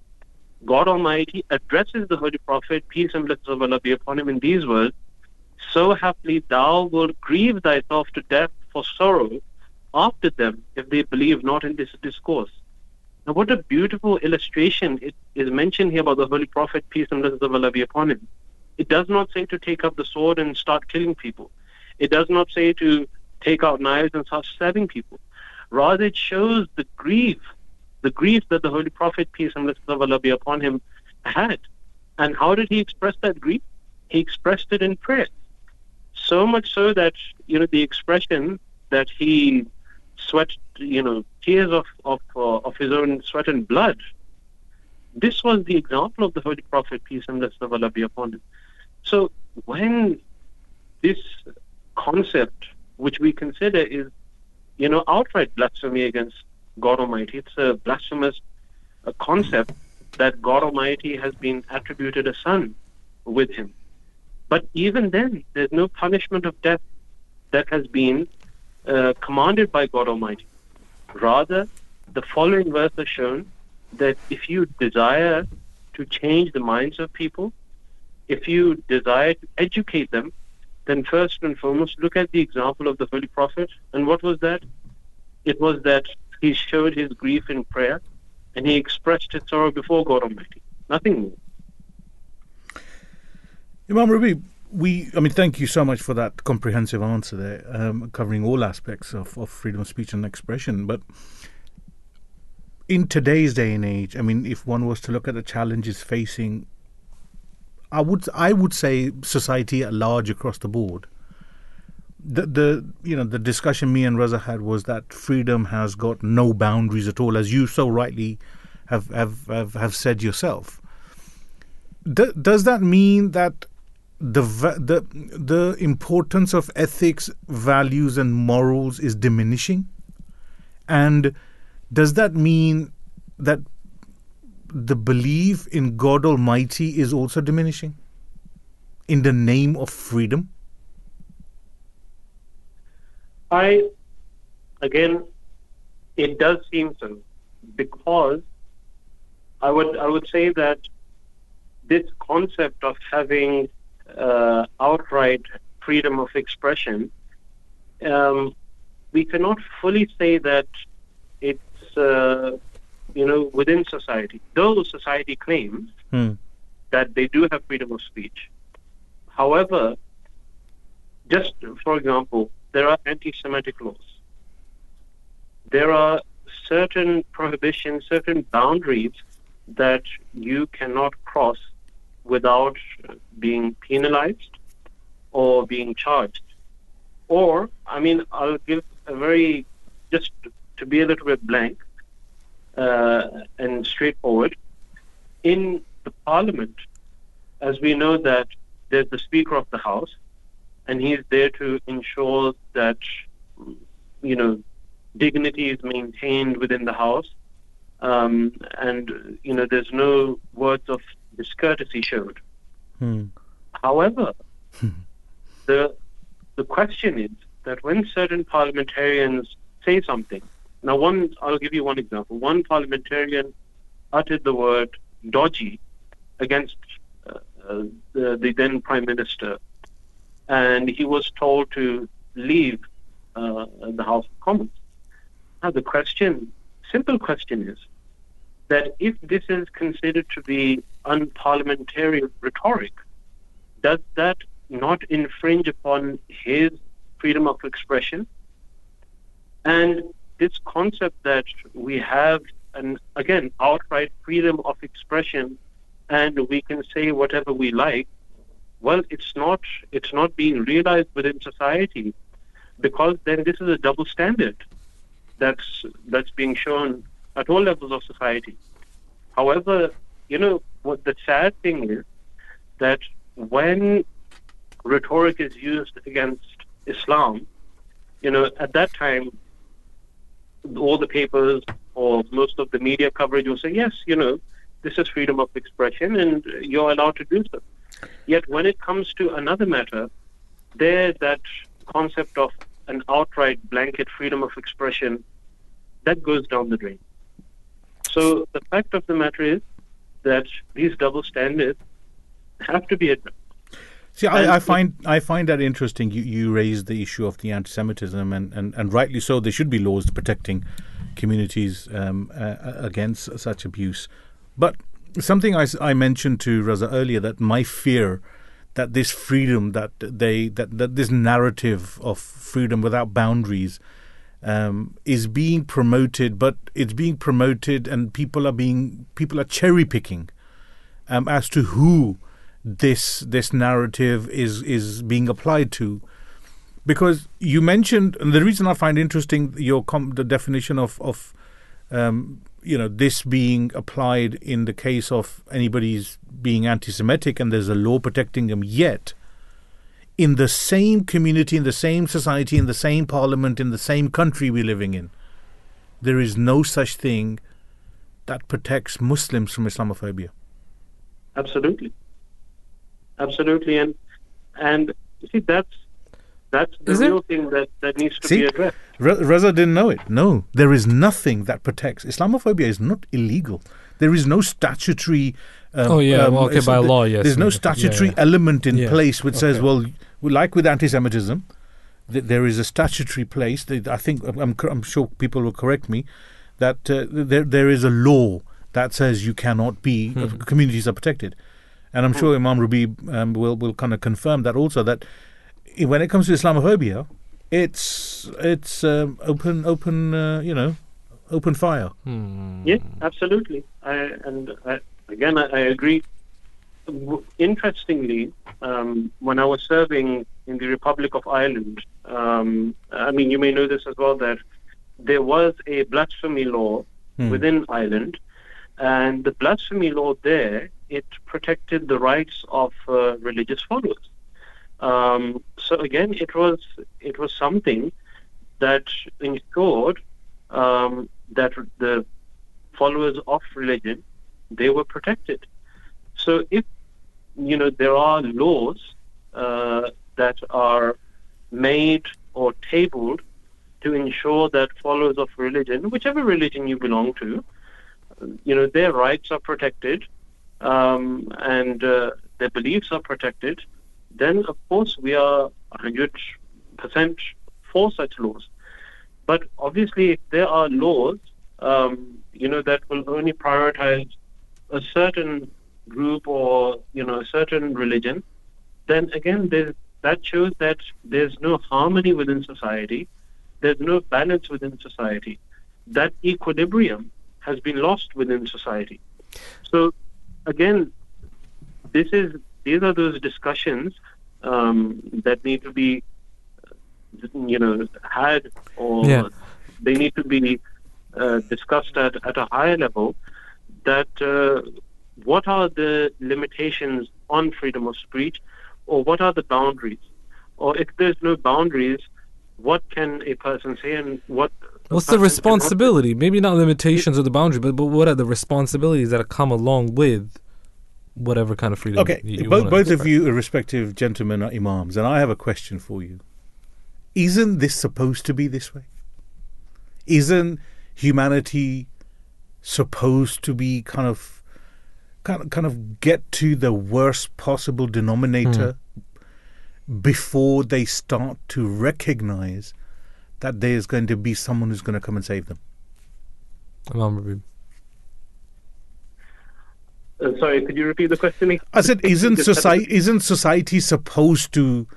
God Almighty addresses the Holy Prophet, peace and blessings of Allah be upon him, in these words So haply thou wilt grieve thyself to death for sorrow after them if they believe not in this discourse. Now, what a beautiful illustration it is mentioned here about the Holy Prophet, peace and blessings of Allah be upon him. It does not say to take up the sword and start killing people. It does not say to take out knives and start stabbing people. Rather, it shows the grief, the grief that the Holy Prophet, peace and blessings of Allah be upon him, had. And how did he express that grief? He expressed it in prayer. So much so that, you know, the expression that he sweat, you know, tears of, of, uh, of his own sweat and blood. This was the example of the Holy Prophet, peace and blessings of Allah be upon him. So when this concept, which we consider is, you know, outright blasphemy against God Almighty. It's a blasphemous a concept that God Almighty has been attributed a son with him. But even then, there's no punishment of death that has been uh, commanded by God Almighty. Rather, the following verse has shown that if you desire to change the minds of people, if you desire to educate them, then first and foremost, look at the example of the Holy Prophet. And what was that? It was that he showed his grief in prayer and he expressed his sorrow before God Almighty. Nothing more. Imam Rabi, we, I mean, thank you so much for that comprehensive answer there, um, covering all aspects of, of freedom of speech and expression. But in today's day and age, I mean, if one was to look at the challenges facing I would I would say society at large across the board. The the you know the discussion me and Raza had was that freedom has got no boundaries at all, as you so rightly have have have, have said yourself. D- does that mean that the the the importance of ethics, values, and morals is diminishing? And does that mean that the belief in God Almighty is also diminishing in the name of freedom? I, again, it does seem so because I would I would say that this concept of having uh, outright freedom of expression, um, we cannot fully say that it's uh, you know within society. Though society claims Hmm. that they do have freedom of speech. However, just for example, there are anti-Semitic laws. There are certain prohibitions, certain boundaries that you cannot cross without being penalized or being charged. Or, I mean, I'll give a very, just to be a little bit blank uh, and straightforward. In the parliament, as we know that there's the Speaker of the House, and he's there to ensure that, you know, dignity is maintained within the House, um, and you know, there's no words of discourtesy showed. Hmm. However, the the question is that when certain parliamentarians say something, now one I'll give you one example. One parliamentarian uttered the word "dodgy" against uh, uh, the, the then prime minister, and he was told to leave uh, the House of Commons. Now the question, simple question is that if this is considered to be unparliamentary rhetoric, does that not infringe upon his freedom of expression? And this concept that we have an again outright freedom of expression and we can say whatever we like, well it's not it's not being realized within society because then this is a double standard that's that's being shown at all levels of society. However, you know what the sad thing is that when rhetoric is used against Islam, you know, at that time all the papers or most of the media coverage will say, yes, you know, this is freedom of expression and you're allowed to do so. Yet when it comes to another matter, there that concept of an outright blanket freedom of expression, that goes down the drain. So the fact of the matter is that these double standards have to be addressed. See, I, I find I find that interesting. You you raised the issue of the anti-Semitism, and, and, and rightly so. There should be laws protecting communities um, uh, against such abuse. But something I, I mentioned to Raza earlier that my fear that this freedom that they that, that this narrative of freedom without boundaries um, is being promoted, but it's being promoted, and people are being people are cherry picking um, as to who this this narrative is is being applied to. Because you mentioned and the reason I find interesting your com- the definition of of um, you know this being applied in the case of anybody's being anti-Semitic and there's a law protecting them yet in the same community in the same society in the same parliament in the same country we're living in there is no such thing that protects Muslims from Islamophobia Absolutely. Absolutely. And and see that's that's the Is it? real thing that, that needs to See? be addressed. Re- Raza didn't know it. No, there is nothing that protects. Islamophobia is not illegal. There is no statutory. Um, Oh, yeah, well, okay, by th- law, yes, There's no statutory yeah. element in Yeah, place which says, well, like with anti-Semitism, th- there is a statutory place. That I think I'm, I'm sure people will correct me that uh, there there is a law that says you cannot be uh, Hmm. communities are protected, and I'm sure Imam Rubi um, will will kind of confirm that also that i- when it comes to Islamophobia, it's it's um, open open uh, you know open fire. Hmm. Yeah, absolutely. I, and I, again, I, I agree. Interestingly, um, when I was serving in the Republic of Ireland, um, I mean, you may know this as well that there was a blasphemy law Hmm. within Ireland, and the blasphemy law there it protected the rights of uh, religious followers. Um, so again, it was it was something that ensured um, that the followers of religion they were protected. So if you know there are laws uh, that are made or tabled to ensure that followers of religion, whichever religion you belong to, you know their rights are protected um, and uh, their beliefs are protected, then of course we are 100% for such laws. But obviously, if there are laws, um, you know, that will only prioritize a certain group or you know a certain religion, then again, that shows that there's no harmony within society. There's no balance within society. That equilibrium has been lost within society. So, again, this is these are those discussions um, that need to be, you know, had or Yeah. they need to be uh, discussed at, at a higher level. That uh, what are the limitations on freedom of speech, or what are the boundaries, or if there's no boundaries, what can a person say and what What's the responsibility? Maybe not limitations or the boundary, but, but what are the responsibilities that come along with whatever kind of freedom? Okay, you, both, both of you respective gentlemen are imams, and I have a question for you. Isn't this supposed to be this way? Isn't humanity supposed to be kind of, kind of, kind of get to the worst possible denominator hmm. before they start to recognize that there's going to be someone who's going to come and save them? Imam Rabib. Uh, sorry, could you repeat the question? I said, isn't society isn't society supposed to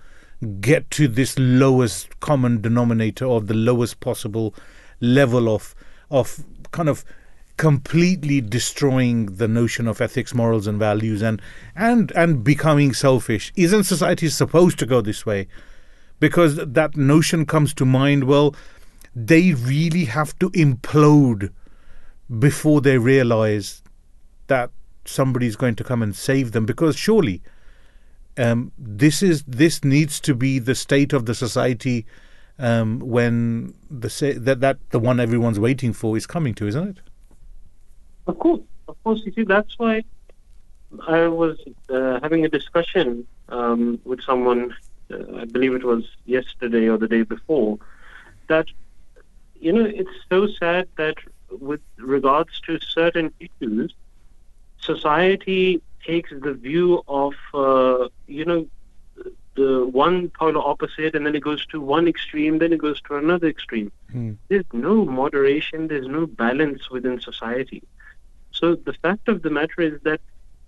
get to this lowest common denominator or the lowest possible level of of kind of completely destroying the notion of ethics, morals, and values, and and and becoming selfish? Isn't society supposed to go this way? Because that notion comes to mind. Well, they really have to implode before they realize that somebody's going to come and save them because surely um, this is this needs to be the state of the society um, when the that that the one everyone's waiting for is coming to, isn't it? Of course, of course. You see, that's why I was uh, having a discussion um, with someone. Uh, I believe it was yesterday or the day before. That you know, it's so sad that with regards to certain issues, society takes the view of uh, you know the one polar opposite, and then it goes to one extreme, then it goes to another extreme. There's no moderation. There's no balance within society. So the fact of the matter is that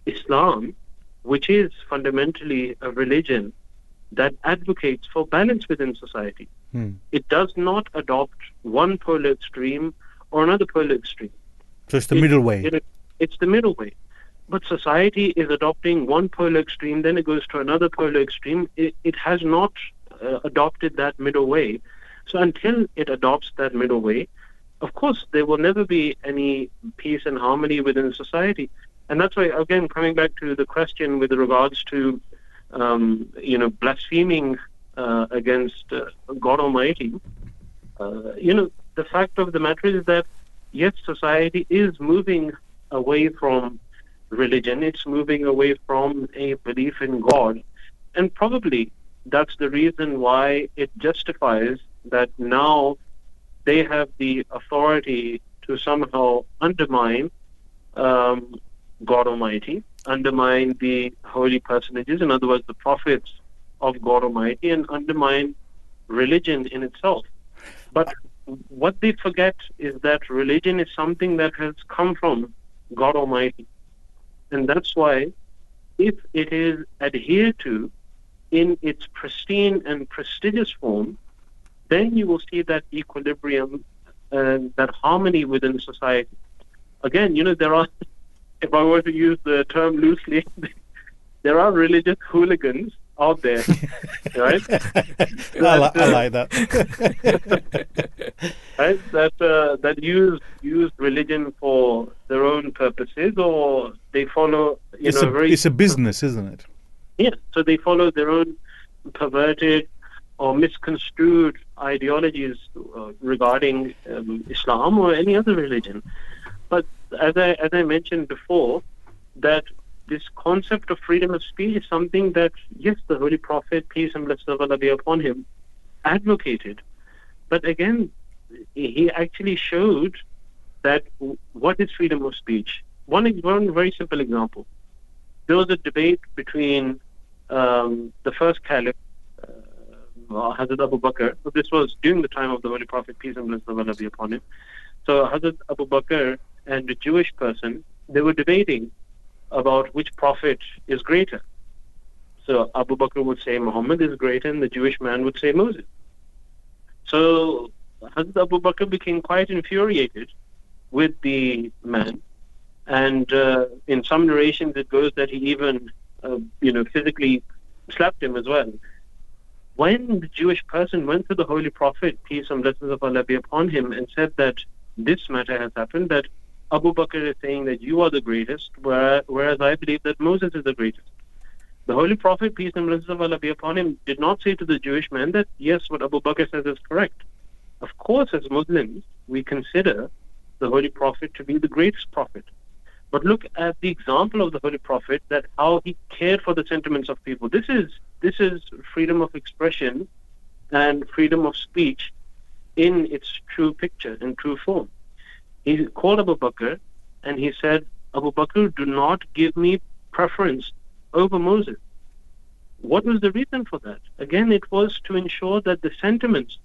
Islam, which is fundamentally a religion that advocates for balance within society, Hmm. it does not adopt one polar extreme or another polar extreme. So it's the It- middle way. it- it's the middle way. But society is adopting one polar extreme, then it goes to another polar extreme. It, it has not uh, adopted that middle way. So until it adopts that middle way, of course, there will never be any peace and harmony within society. And that's why, again, coming back to the question with regards to, um, you know, blaspheming uh, against uh, God Almighty, uh, you know, the fact of the matter is that, yes, society is moving away from religion, it's moving away from a belief in God. And probably that's the reason why it justifies that now they have the authority to somehow undermine um, God Almighty, undermine the holy personages, in other words, the prophets of God Almighty, and undermine religion in itself. But what they forget is that religion is something that has come from God Almighty. And that's why, if it is adhered to in its pristine and prestigious form, then you will see that equilibrium and that harmony within society. Again, you know, there are, if I were to use the term loosely, there are religious hooligans out there, right? I, li- I like that. right? That uh, that use use religion for their own purposes, or they follow, you it's, know, a, very it's a business, isn't it? yeah. So they follow their own perverted or misconstrued ideologies uh, regarding um, Islam or any other religion. But as I as I mentioned before, that this concept of freedom of speech is something that yes, the Holy Prophet, peace and blessings of Allah be upon him, advocated. But again, he actually showed that what is freedom of speech. One, one very simple example. There was a debate between um, the first caliph, uh, Hazrat Abu Bakr, this was during the time of the Holy Prophet, peace and blessings of Allah be upon him. So Hazrat Abu Bakr and a Jewish person, they were debating about which prophet is greater. So Abu Bakr would say Muhammad is greater, and the Jewish man would say Moses. So Hazrat Abu Bakr became quite infuriated with the man, and uh, in some narrations it goes that he even, uh, you know, physically slapped him as well. When the Jewish person went to the Holy Prophet, peace and blessings of Allah be upon him, and said that this matter has happened, that Abu Bakr is saying that you are the greatest, whereas I believe that Moses is the greatest. The Holy Prophet, peace and blessings of Allah be upon him, did not say to the Jewish man that, yes, what Abu Bakr says is correct. Of course, as Muslims, we consider the Holy Prophet to be the greatest prophet. But look at the example of the Holy Prophet, that how he cared for the sentiments of people. This is this is freedom of expression and freedom of speech in its true picture, in true form. He called Abu Bakr and he said, Abu Bakr, do not give me preference over Moses. What was the reason for that? Again, it was to ensure that the sentiments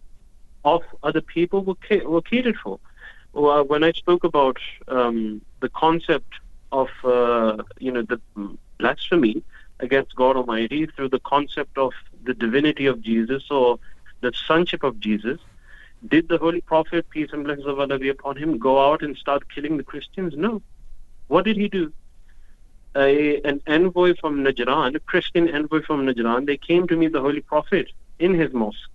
of other people were, ca- were catered for. Well, when I spoke about um, the concept of, uh, you know, the blasphemy against God Almighty through the concept of the divinity of Jesus or the sonship of Jesus, did the Holy Prophet, peace and blessings of Allah be upon him, go out and start killing the Christians? No. What did he do? A, an envoy from Najran, a Christian envoy from Najran, they came to meet the Holy Prophet in his mosque.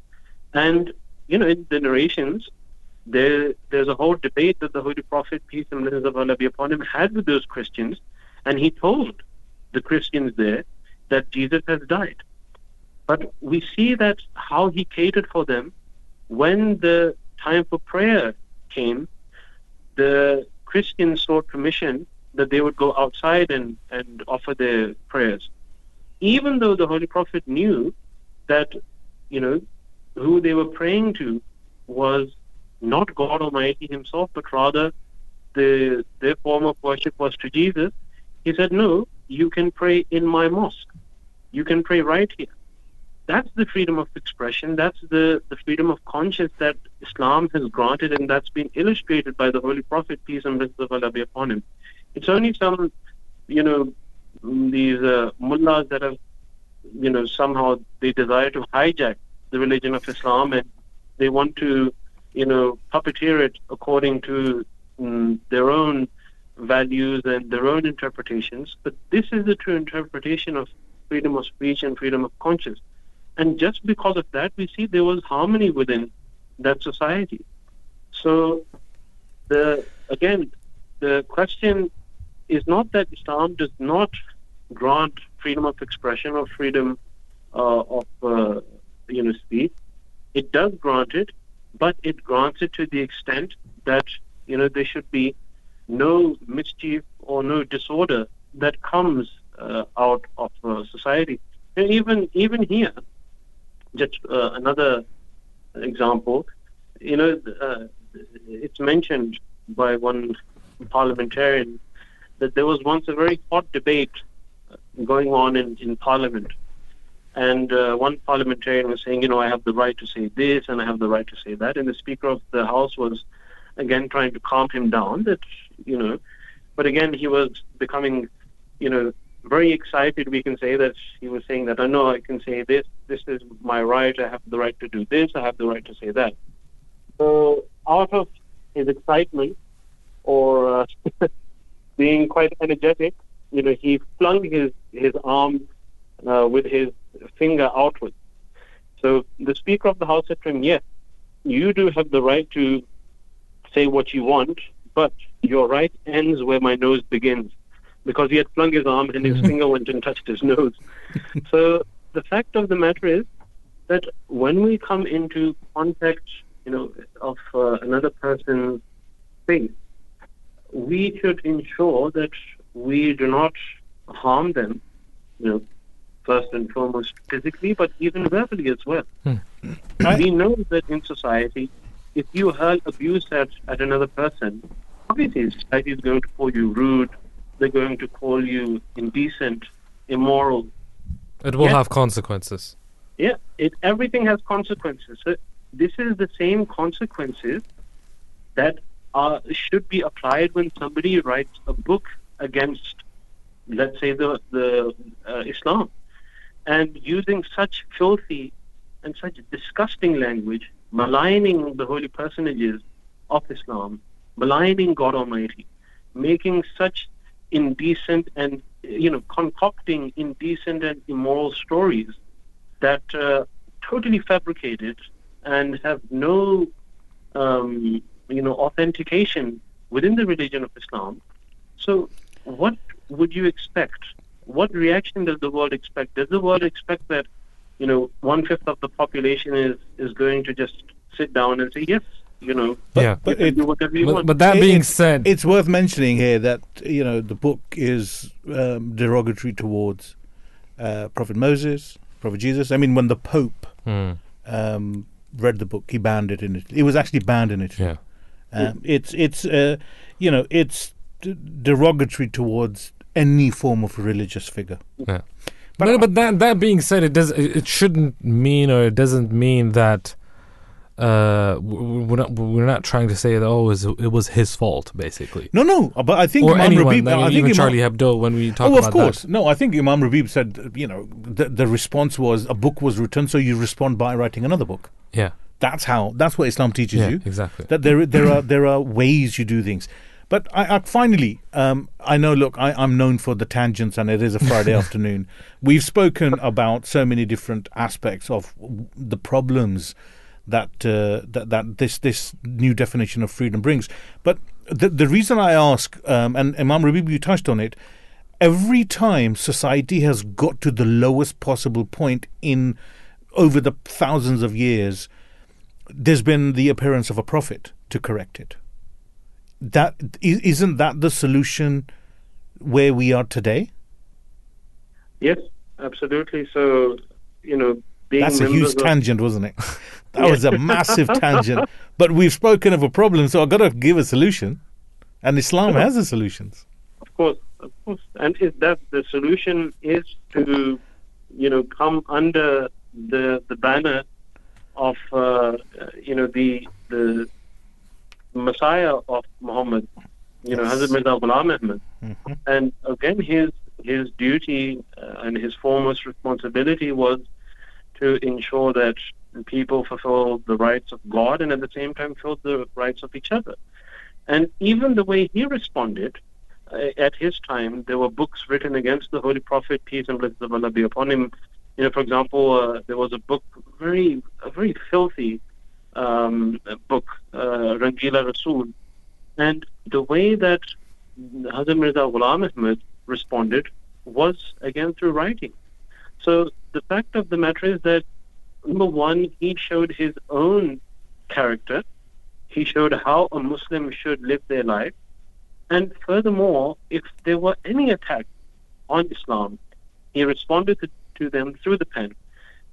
And, you know, in the narrations, there, there's a whole debate that the Holy Prophet, peace and blessings of Allah be upon him, had with those Christians. And he told the Christians there that Jesus has died. But we see that how he catered for them when the time for prayer came, the Christians sought permission that they would go outside and, and offer their prayers. Even though the Holy Prophet knew that, you know, who they were praying to was not God Almighty Himself, but rather the their form of worship was to Jesus, he said, No, you can pray in my mosque. You can pray right here that's the freedom of expression. That's the, the freedom of conscience that Islam has granted, and that's been illustrated by the Holy Prophet, peace and blessings of Allah be upon him. It's only some, you know, these uh, mullahs that have, you know, somehow they desire to hijack the religion of Islam and they want to, you know, puppeteer it according to um, their own values and their own interpretations. But this is the true interpretation of freedom of speech and freedom of conscience. And just because of that, we see there was harmony within that society. So, the again, the question is not that Islam does not grant freedom of expression or freedom uh, of uh, you know speech. It does grant it, but it grants it to the extent that you know there should be no mischief or no disorder that comes uh, out of uh, society. And even even here, just uh, another example, you know, uh, it's mentioned by one parliamentarian that there was once a very hot debate going on in, in Parliament. And uh, one parliamentarian was saying, you know, I have the right to say this and I have the right to say that. And the Speaker of the House was, again, trying to calm him down that, you know, but again, he was becoming, you know, very excited we can say that he was saying that I know I can say this, this is my right, I have the right to do this, I have the right to say that. So out of his excitement or uh, being quite energetic, you know, he flung his, his arm uh, with his finger outward. So the Speaker of the House said to him, yes, you do have the right to say what you want, but your right ends where my nose begins because he had flung his arm and his mm-hmm. finger went and touched his nose. so the fact of the matter is that when we come into contact, you know, of uh, another person's face, we should ensure that we do not harm them, you know, first and foremost physically, but even verbally as well. Hmm. We know that in society, if you hurl abuse at, at another person, obviously society is going to call you rude, they're going to call you indecent, immoral. It will Yeah. have consequences. Yeah, it everything has consequences. So this is the same consequences that are should be applied when somebody writes a book against, let's say, the the uh, Islam, and using such filthy and such disgusting language, maligning the holy personages of Islam, maligning God Almighty, making such indecent and you know concocting indecent and immoral stories that uh, totally fabricated and have no um, you know authentication within the religion of Islam. So, what would you expect? What reaction does the world expect? Does the world expect that you know one fifth of the population is is going to just sit down and say yes, you know, yeah. but it- do whatever you But, want? but that being it's- said, It's worth mentioning here that you know the book is um, derogatory towards uh, Prophet Moses, Prophet Jesus. I mean, when the Pope Hmm, um, read the book, he banned it in Italy. It was actually banned in Italy. yeah. Um, it's it's uh, you know it's d- derogatory towards any form of religious figure. Yeah. But, but that that being said, it does it it shouldn't mean or it doesn't mean that uh we're not we're not trying to say that oh it was, it was his fault basically No, no, but I think or Imam anyone Rabib, I mean, I think even Imam- Charlie Hebdo when we talk oh, of course. that No, I think Imam Rabib said, you know, the, the response was a book was written, so you respond by writing another book. yeah That's how. That's what Islam teaches yeah you. exactly That there, there are there are ways you do things. But I, I finally, um, I know. Look, I, I'm known for the tangents, and it is a Friday afternoon. We've spoken about so many different aspects of w- the problems that uh, that that this this new definition of freedom brings. But the the reason I ask, um, and Imam Rabib, you touched on it. Every time society has got to the lowest possible point in over the thousands of years, there's been the appearance of a prophet to correct it. That isn't that the solution where we are today? yes, absolutely. So, you know, being That's a huge of- tangent, wasn't it? That was a massive tangent. But we've spoken of a problem, so I've got to give a solution. And Islam has the solutions. Of course, of course. And is that the solution is to, you know, come under the the banner of, uh, you know, the the Messiah of Muhammad, you know, Hazrat Mirza Ghulam Ahmad. Mhm. And again, his his duty uh, and his foremost responsibility was to ensure that people fulfill the rights of God and at the same time fulfill the rights of each other. And even the way he responded, uh, at his time, there were books written against the Holy Prophet, peace and blessings of Allah be upon him. You know, for example, uh, there was a book, very, a very filthy um, book, uh, Rangila Rasul, and the way that Hazrat Mirza Ghulam Ahmad responded was again through writing. So the fact of the matter is that number one, he showed his own character. He showed how a Muslim should live their life. And furthermore, if there were any attack on Islam, he responded to, to them through the pen.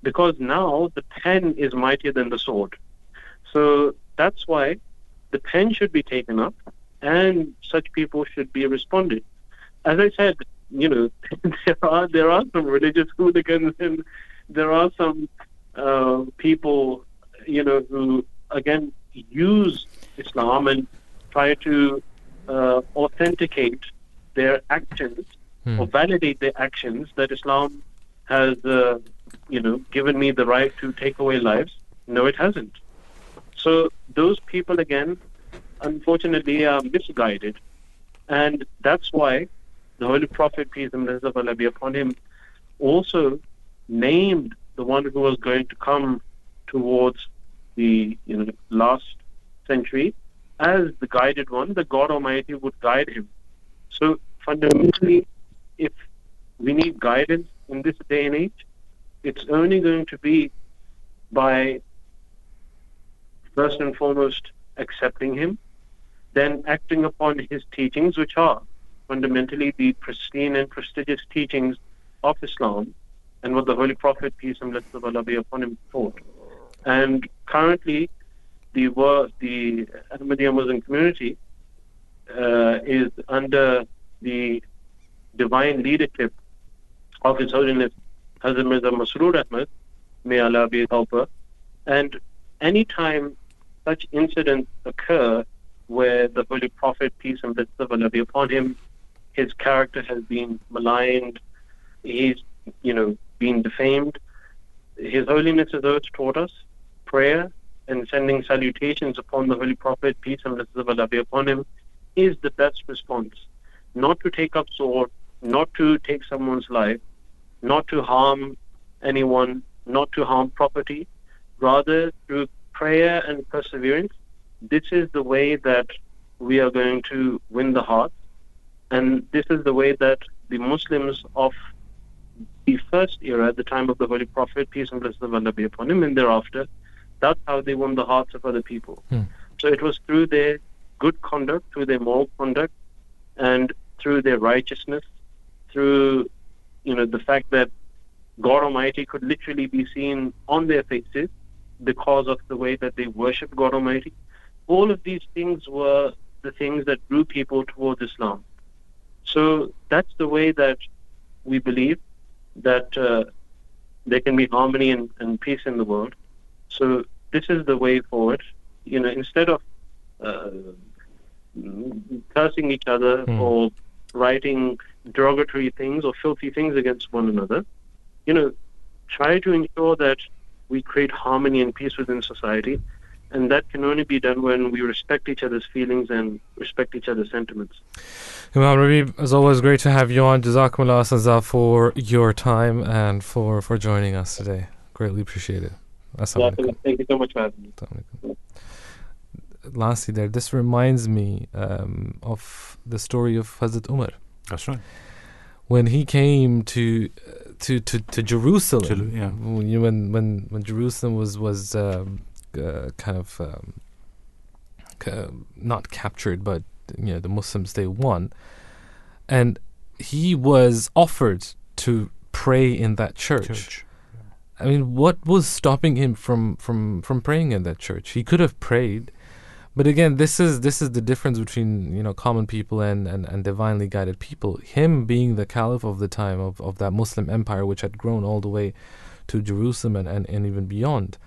Because now the pen is mightier than the sword. So that's why the pen should be taken up and such people should be responded. As I said, you know, there are there are some religious hooligans and there are some uh, people, you know, who again use Islam and try to uh, authenticate their actions Hmm. or validate their actions that Islam has, uh, you know, given me the right to take away lives. No, it hasn't. So those people again, unfortunately, are misguided, and that's why the Holy Prophet peace and blessings of Allah be upon him also named the one who was going to come towards the you know last century as the guided one, the God Almighty would guide him. So fundamentally, if we need guidance in this day and age, it's only going to be by first and foremost accepting him, then acting upon his teachings, which are fundamentally the pristine and prestigious teachings of Islam and what the Holy Prophet, peace and blessings of Allah be upon him, taught. And currently, the the Ahmadiyya Muslim community uh, is under the divine leadership of His Holiness Hazrat Mirza Masroor Ahmad, may Allah be his helper. And any time such incidents occur where the Holy Prophet, peace and blessings of Allah be upon him, his character has been maligned, he's, you know, been defamed. His Holiness has always taught us prayer and sending salutations upon the Holy Prophet, peace and blessings of Allah be upon him, is the best response. Not to take up sword, not to take someone's life, not to harm anyone, not to harm property, rather through prayer and perseverance. This is the way that we are going to win the heart, and this is the way that the Muslims of the first era, at the time of the Holy Prophet, peace and blessings of Allah be upon him, and thereafter, that's how they won the hearts of other people. Hmm. So it was through their good conduct, through their moral conduct, and through their righteousness, through you know the fact that God Almighty could literally be seen on their faces because of the way that they worship God Almighty. All of these things were the things that drew people towards Islam. So that's the way that we believe that uh, there can be harmony and, and peace in the world. So this is the way forward. You know, instead of uh, cursing each other Hmm. or writing derogatory things or filthy things against one another, you know, try to ensure that we create harmony and peace within society. And that can only be done when we respect each other's feelings and respect each other's sentiments. Imam Rabib, as always, great to have you on. Jazakumullah Azza for your time and for, for joining us today. Greatly appreciate it. Thank you so much for having me. Lastly, there, this reminds me um, of the story of Hazrat Umar That's right. when he came to to to, to Jerusalem. Jelu- yeah. When, when when when Jerusalem was was um, uh, kind of um, not captured, but you know the Muslims they won, and he was offered to pray in that church. Church. I mean, what was stopping him from from from praying in that church? He could have prayed, but again, this is this is the difference between you know common people and, and, and divinely guided people. Him being the caliph of the time of, of that Muslim empire, which had grown all the way to Jerusalem and, and, and even beyond,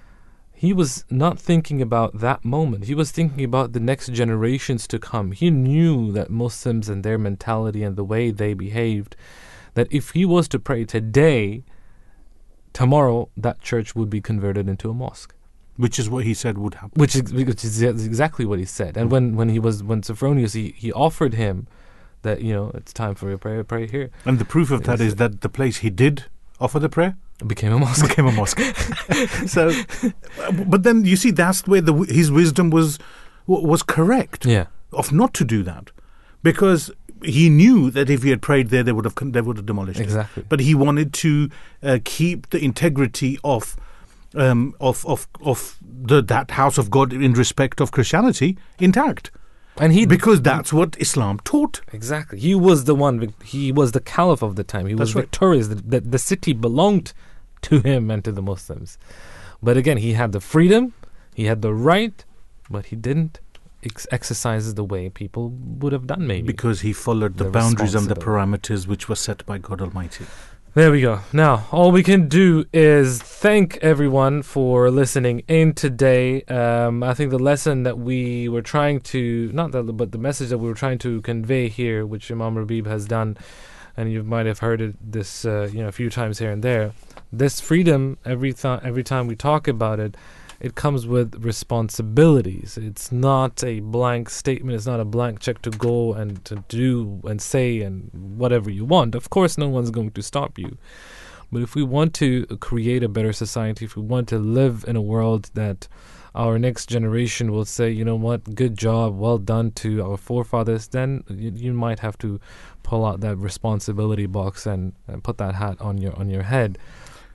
he was not thinking about that moment. He was thinking about the next generations to come. He knew that Muslims and their mentality and the way they behaved, that if he was to pray today, tomorrow that church would be converted into a mosque Which is what he said would happen. which is, which is exactly what he said and when when he was when Sophronius he, he offered him that you know it's time for your prayer pray here And the proof of that is that the place he did offer the prayer it became a mosque became a mosque. so, but then you see, that's where the his wisdom was was correct yeah of not to do that, because he knew that if he had prayed there, they would have they would have demolished it. exactly But he wanted to uh, keep the integrity of. Um, of of of the that house of God in respect of Christianity intact and he because that's what Islam taught. exactly he was the one he was the caliph of the time he was That's right. victorious the, the, the city belonged to him and to the Muslims but again he had the freedom he had the right but he didn't ex- exercise it the way people would have done maybe Because he followed the, The boundaries and the parameters which were set by God Almighty. There we go. Now, all we can do is thank everyone for listening in today. Um, I think the lesson that we were trying to, not that, but the message that we were trying to convey here, which Imam Rabib has done, and you might have heard it this, uh, you know, a few times here and there. This freedom, every time, every time we talk about it, it comes with responsibilities. It's not a blank statement. It's not a blank check to go and to do and say and whatever you want. Of course, no one's going to stop you. But if we want to create a better society, if we want to live in a world that our next generation will say, you know what, good job, well done to our forefathers, then you, you might have to pull out that responsibility box and, and put that hat on your on your head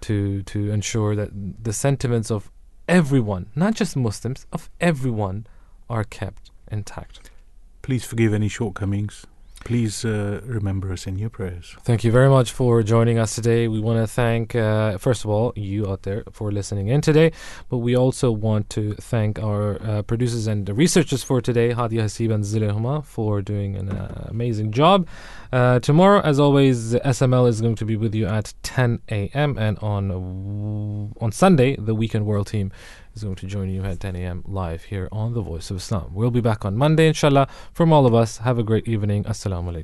to to ensure that the sentiments of everyone, not just Muslims, of everyone, are kept intact. Please forgive any shortcomings. Please uh, remember us in your prayers. Thank you very much for joining us today. We want to thank, uh, first of all, you out there for listening in today, but we also want to thank our uh, producers and researchers for today, Hadia Hasib and Zile Huma, for doing an uh, amazing job. Uh, tomorrow, as always, SML is going to be with you at 10 a.m. and on on Sunday, the Weekend World Team is going to join you at 10 a.m. live here on The Voice of Islam. We'll be back on Monday, inshallah. From all of us, have a great evening. Assalamu alaikum.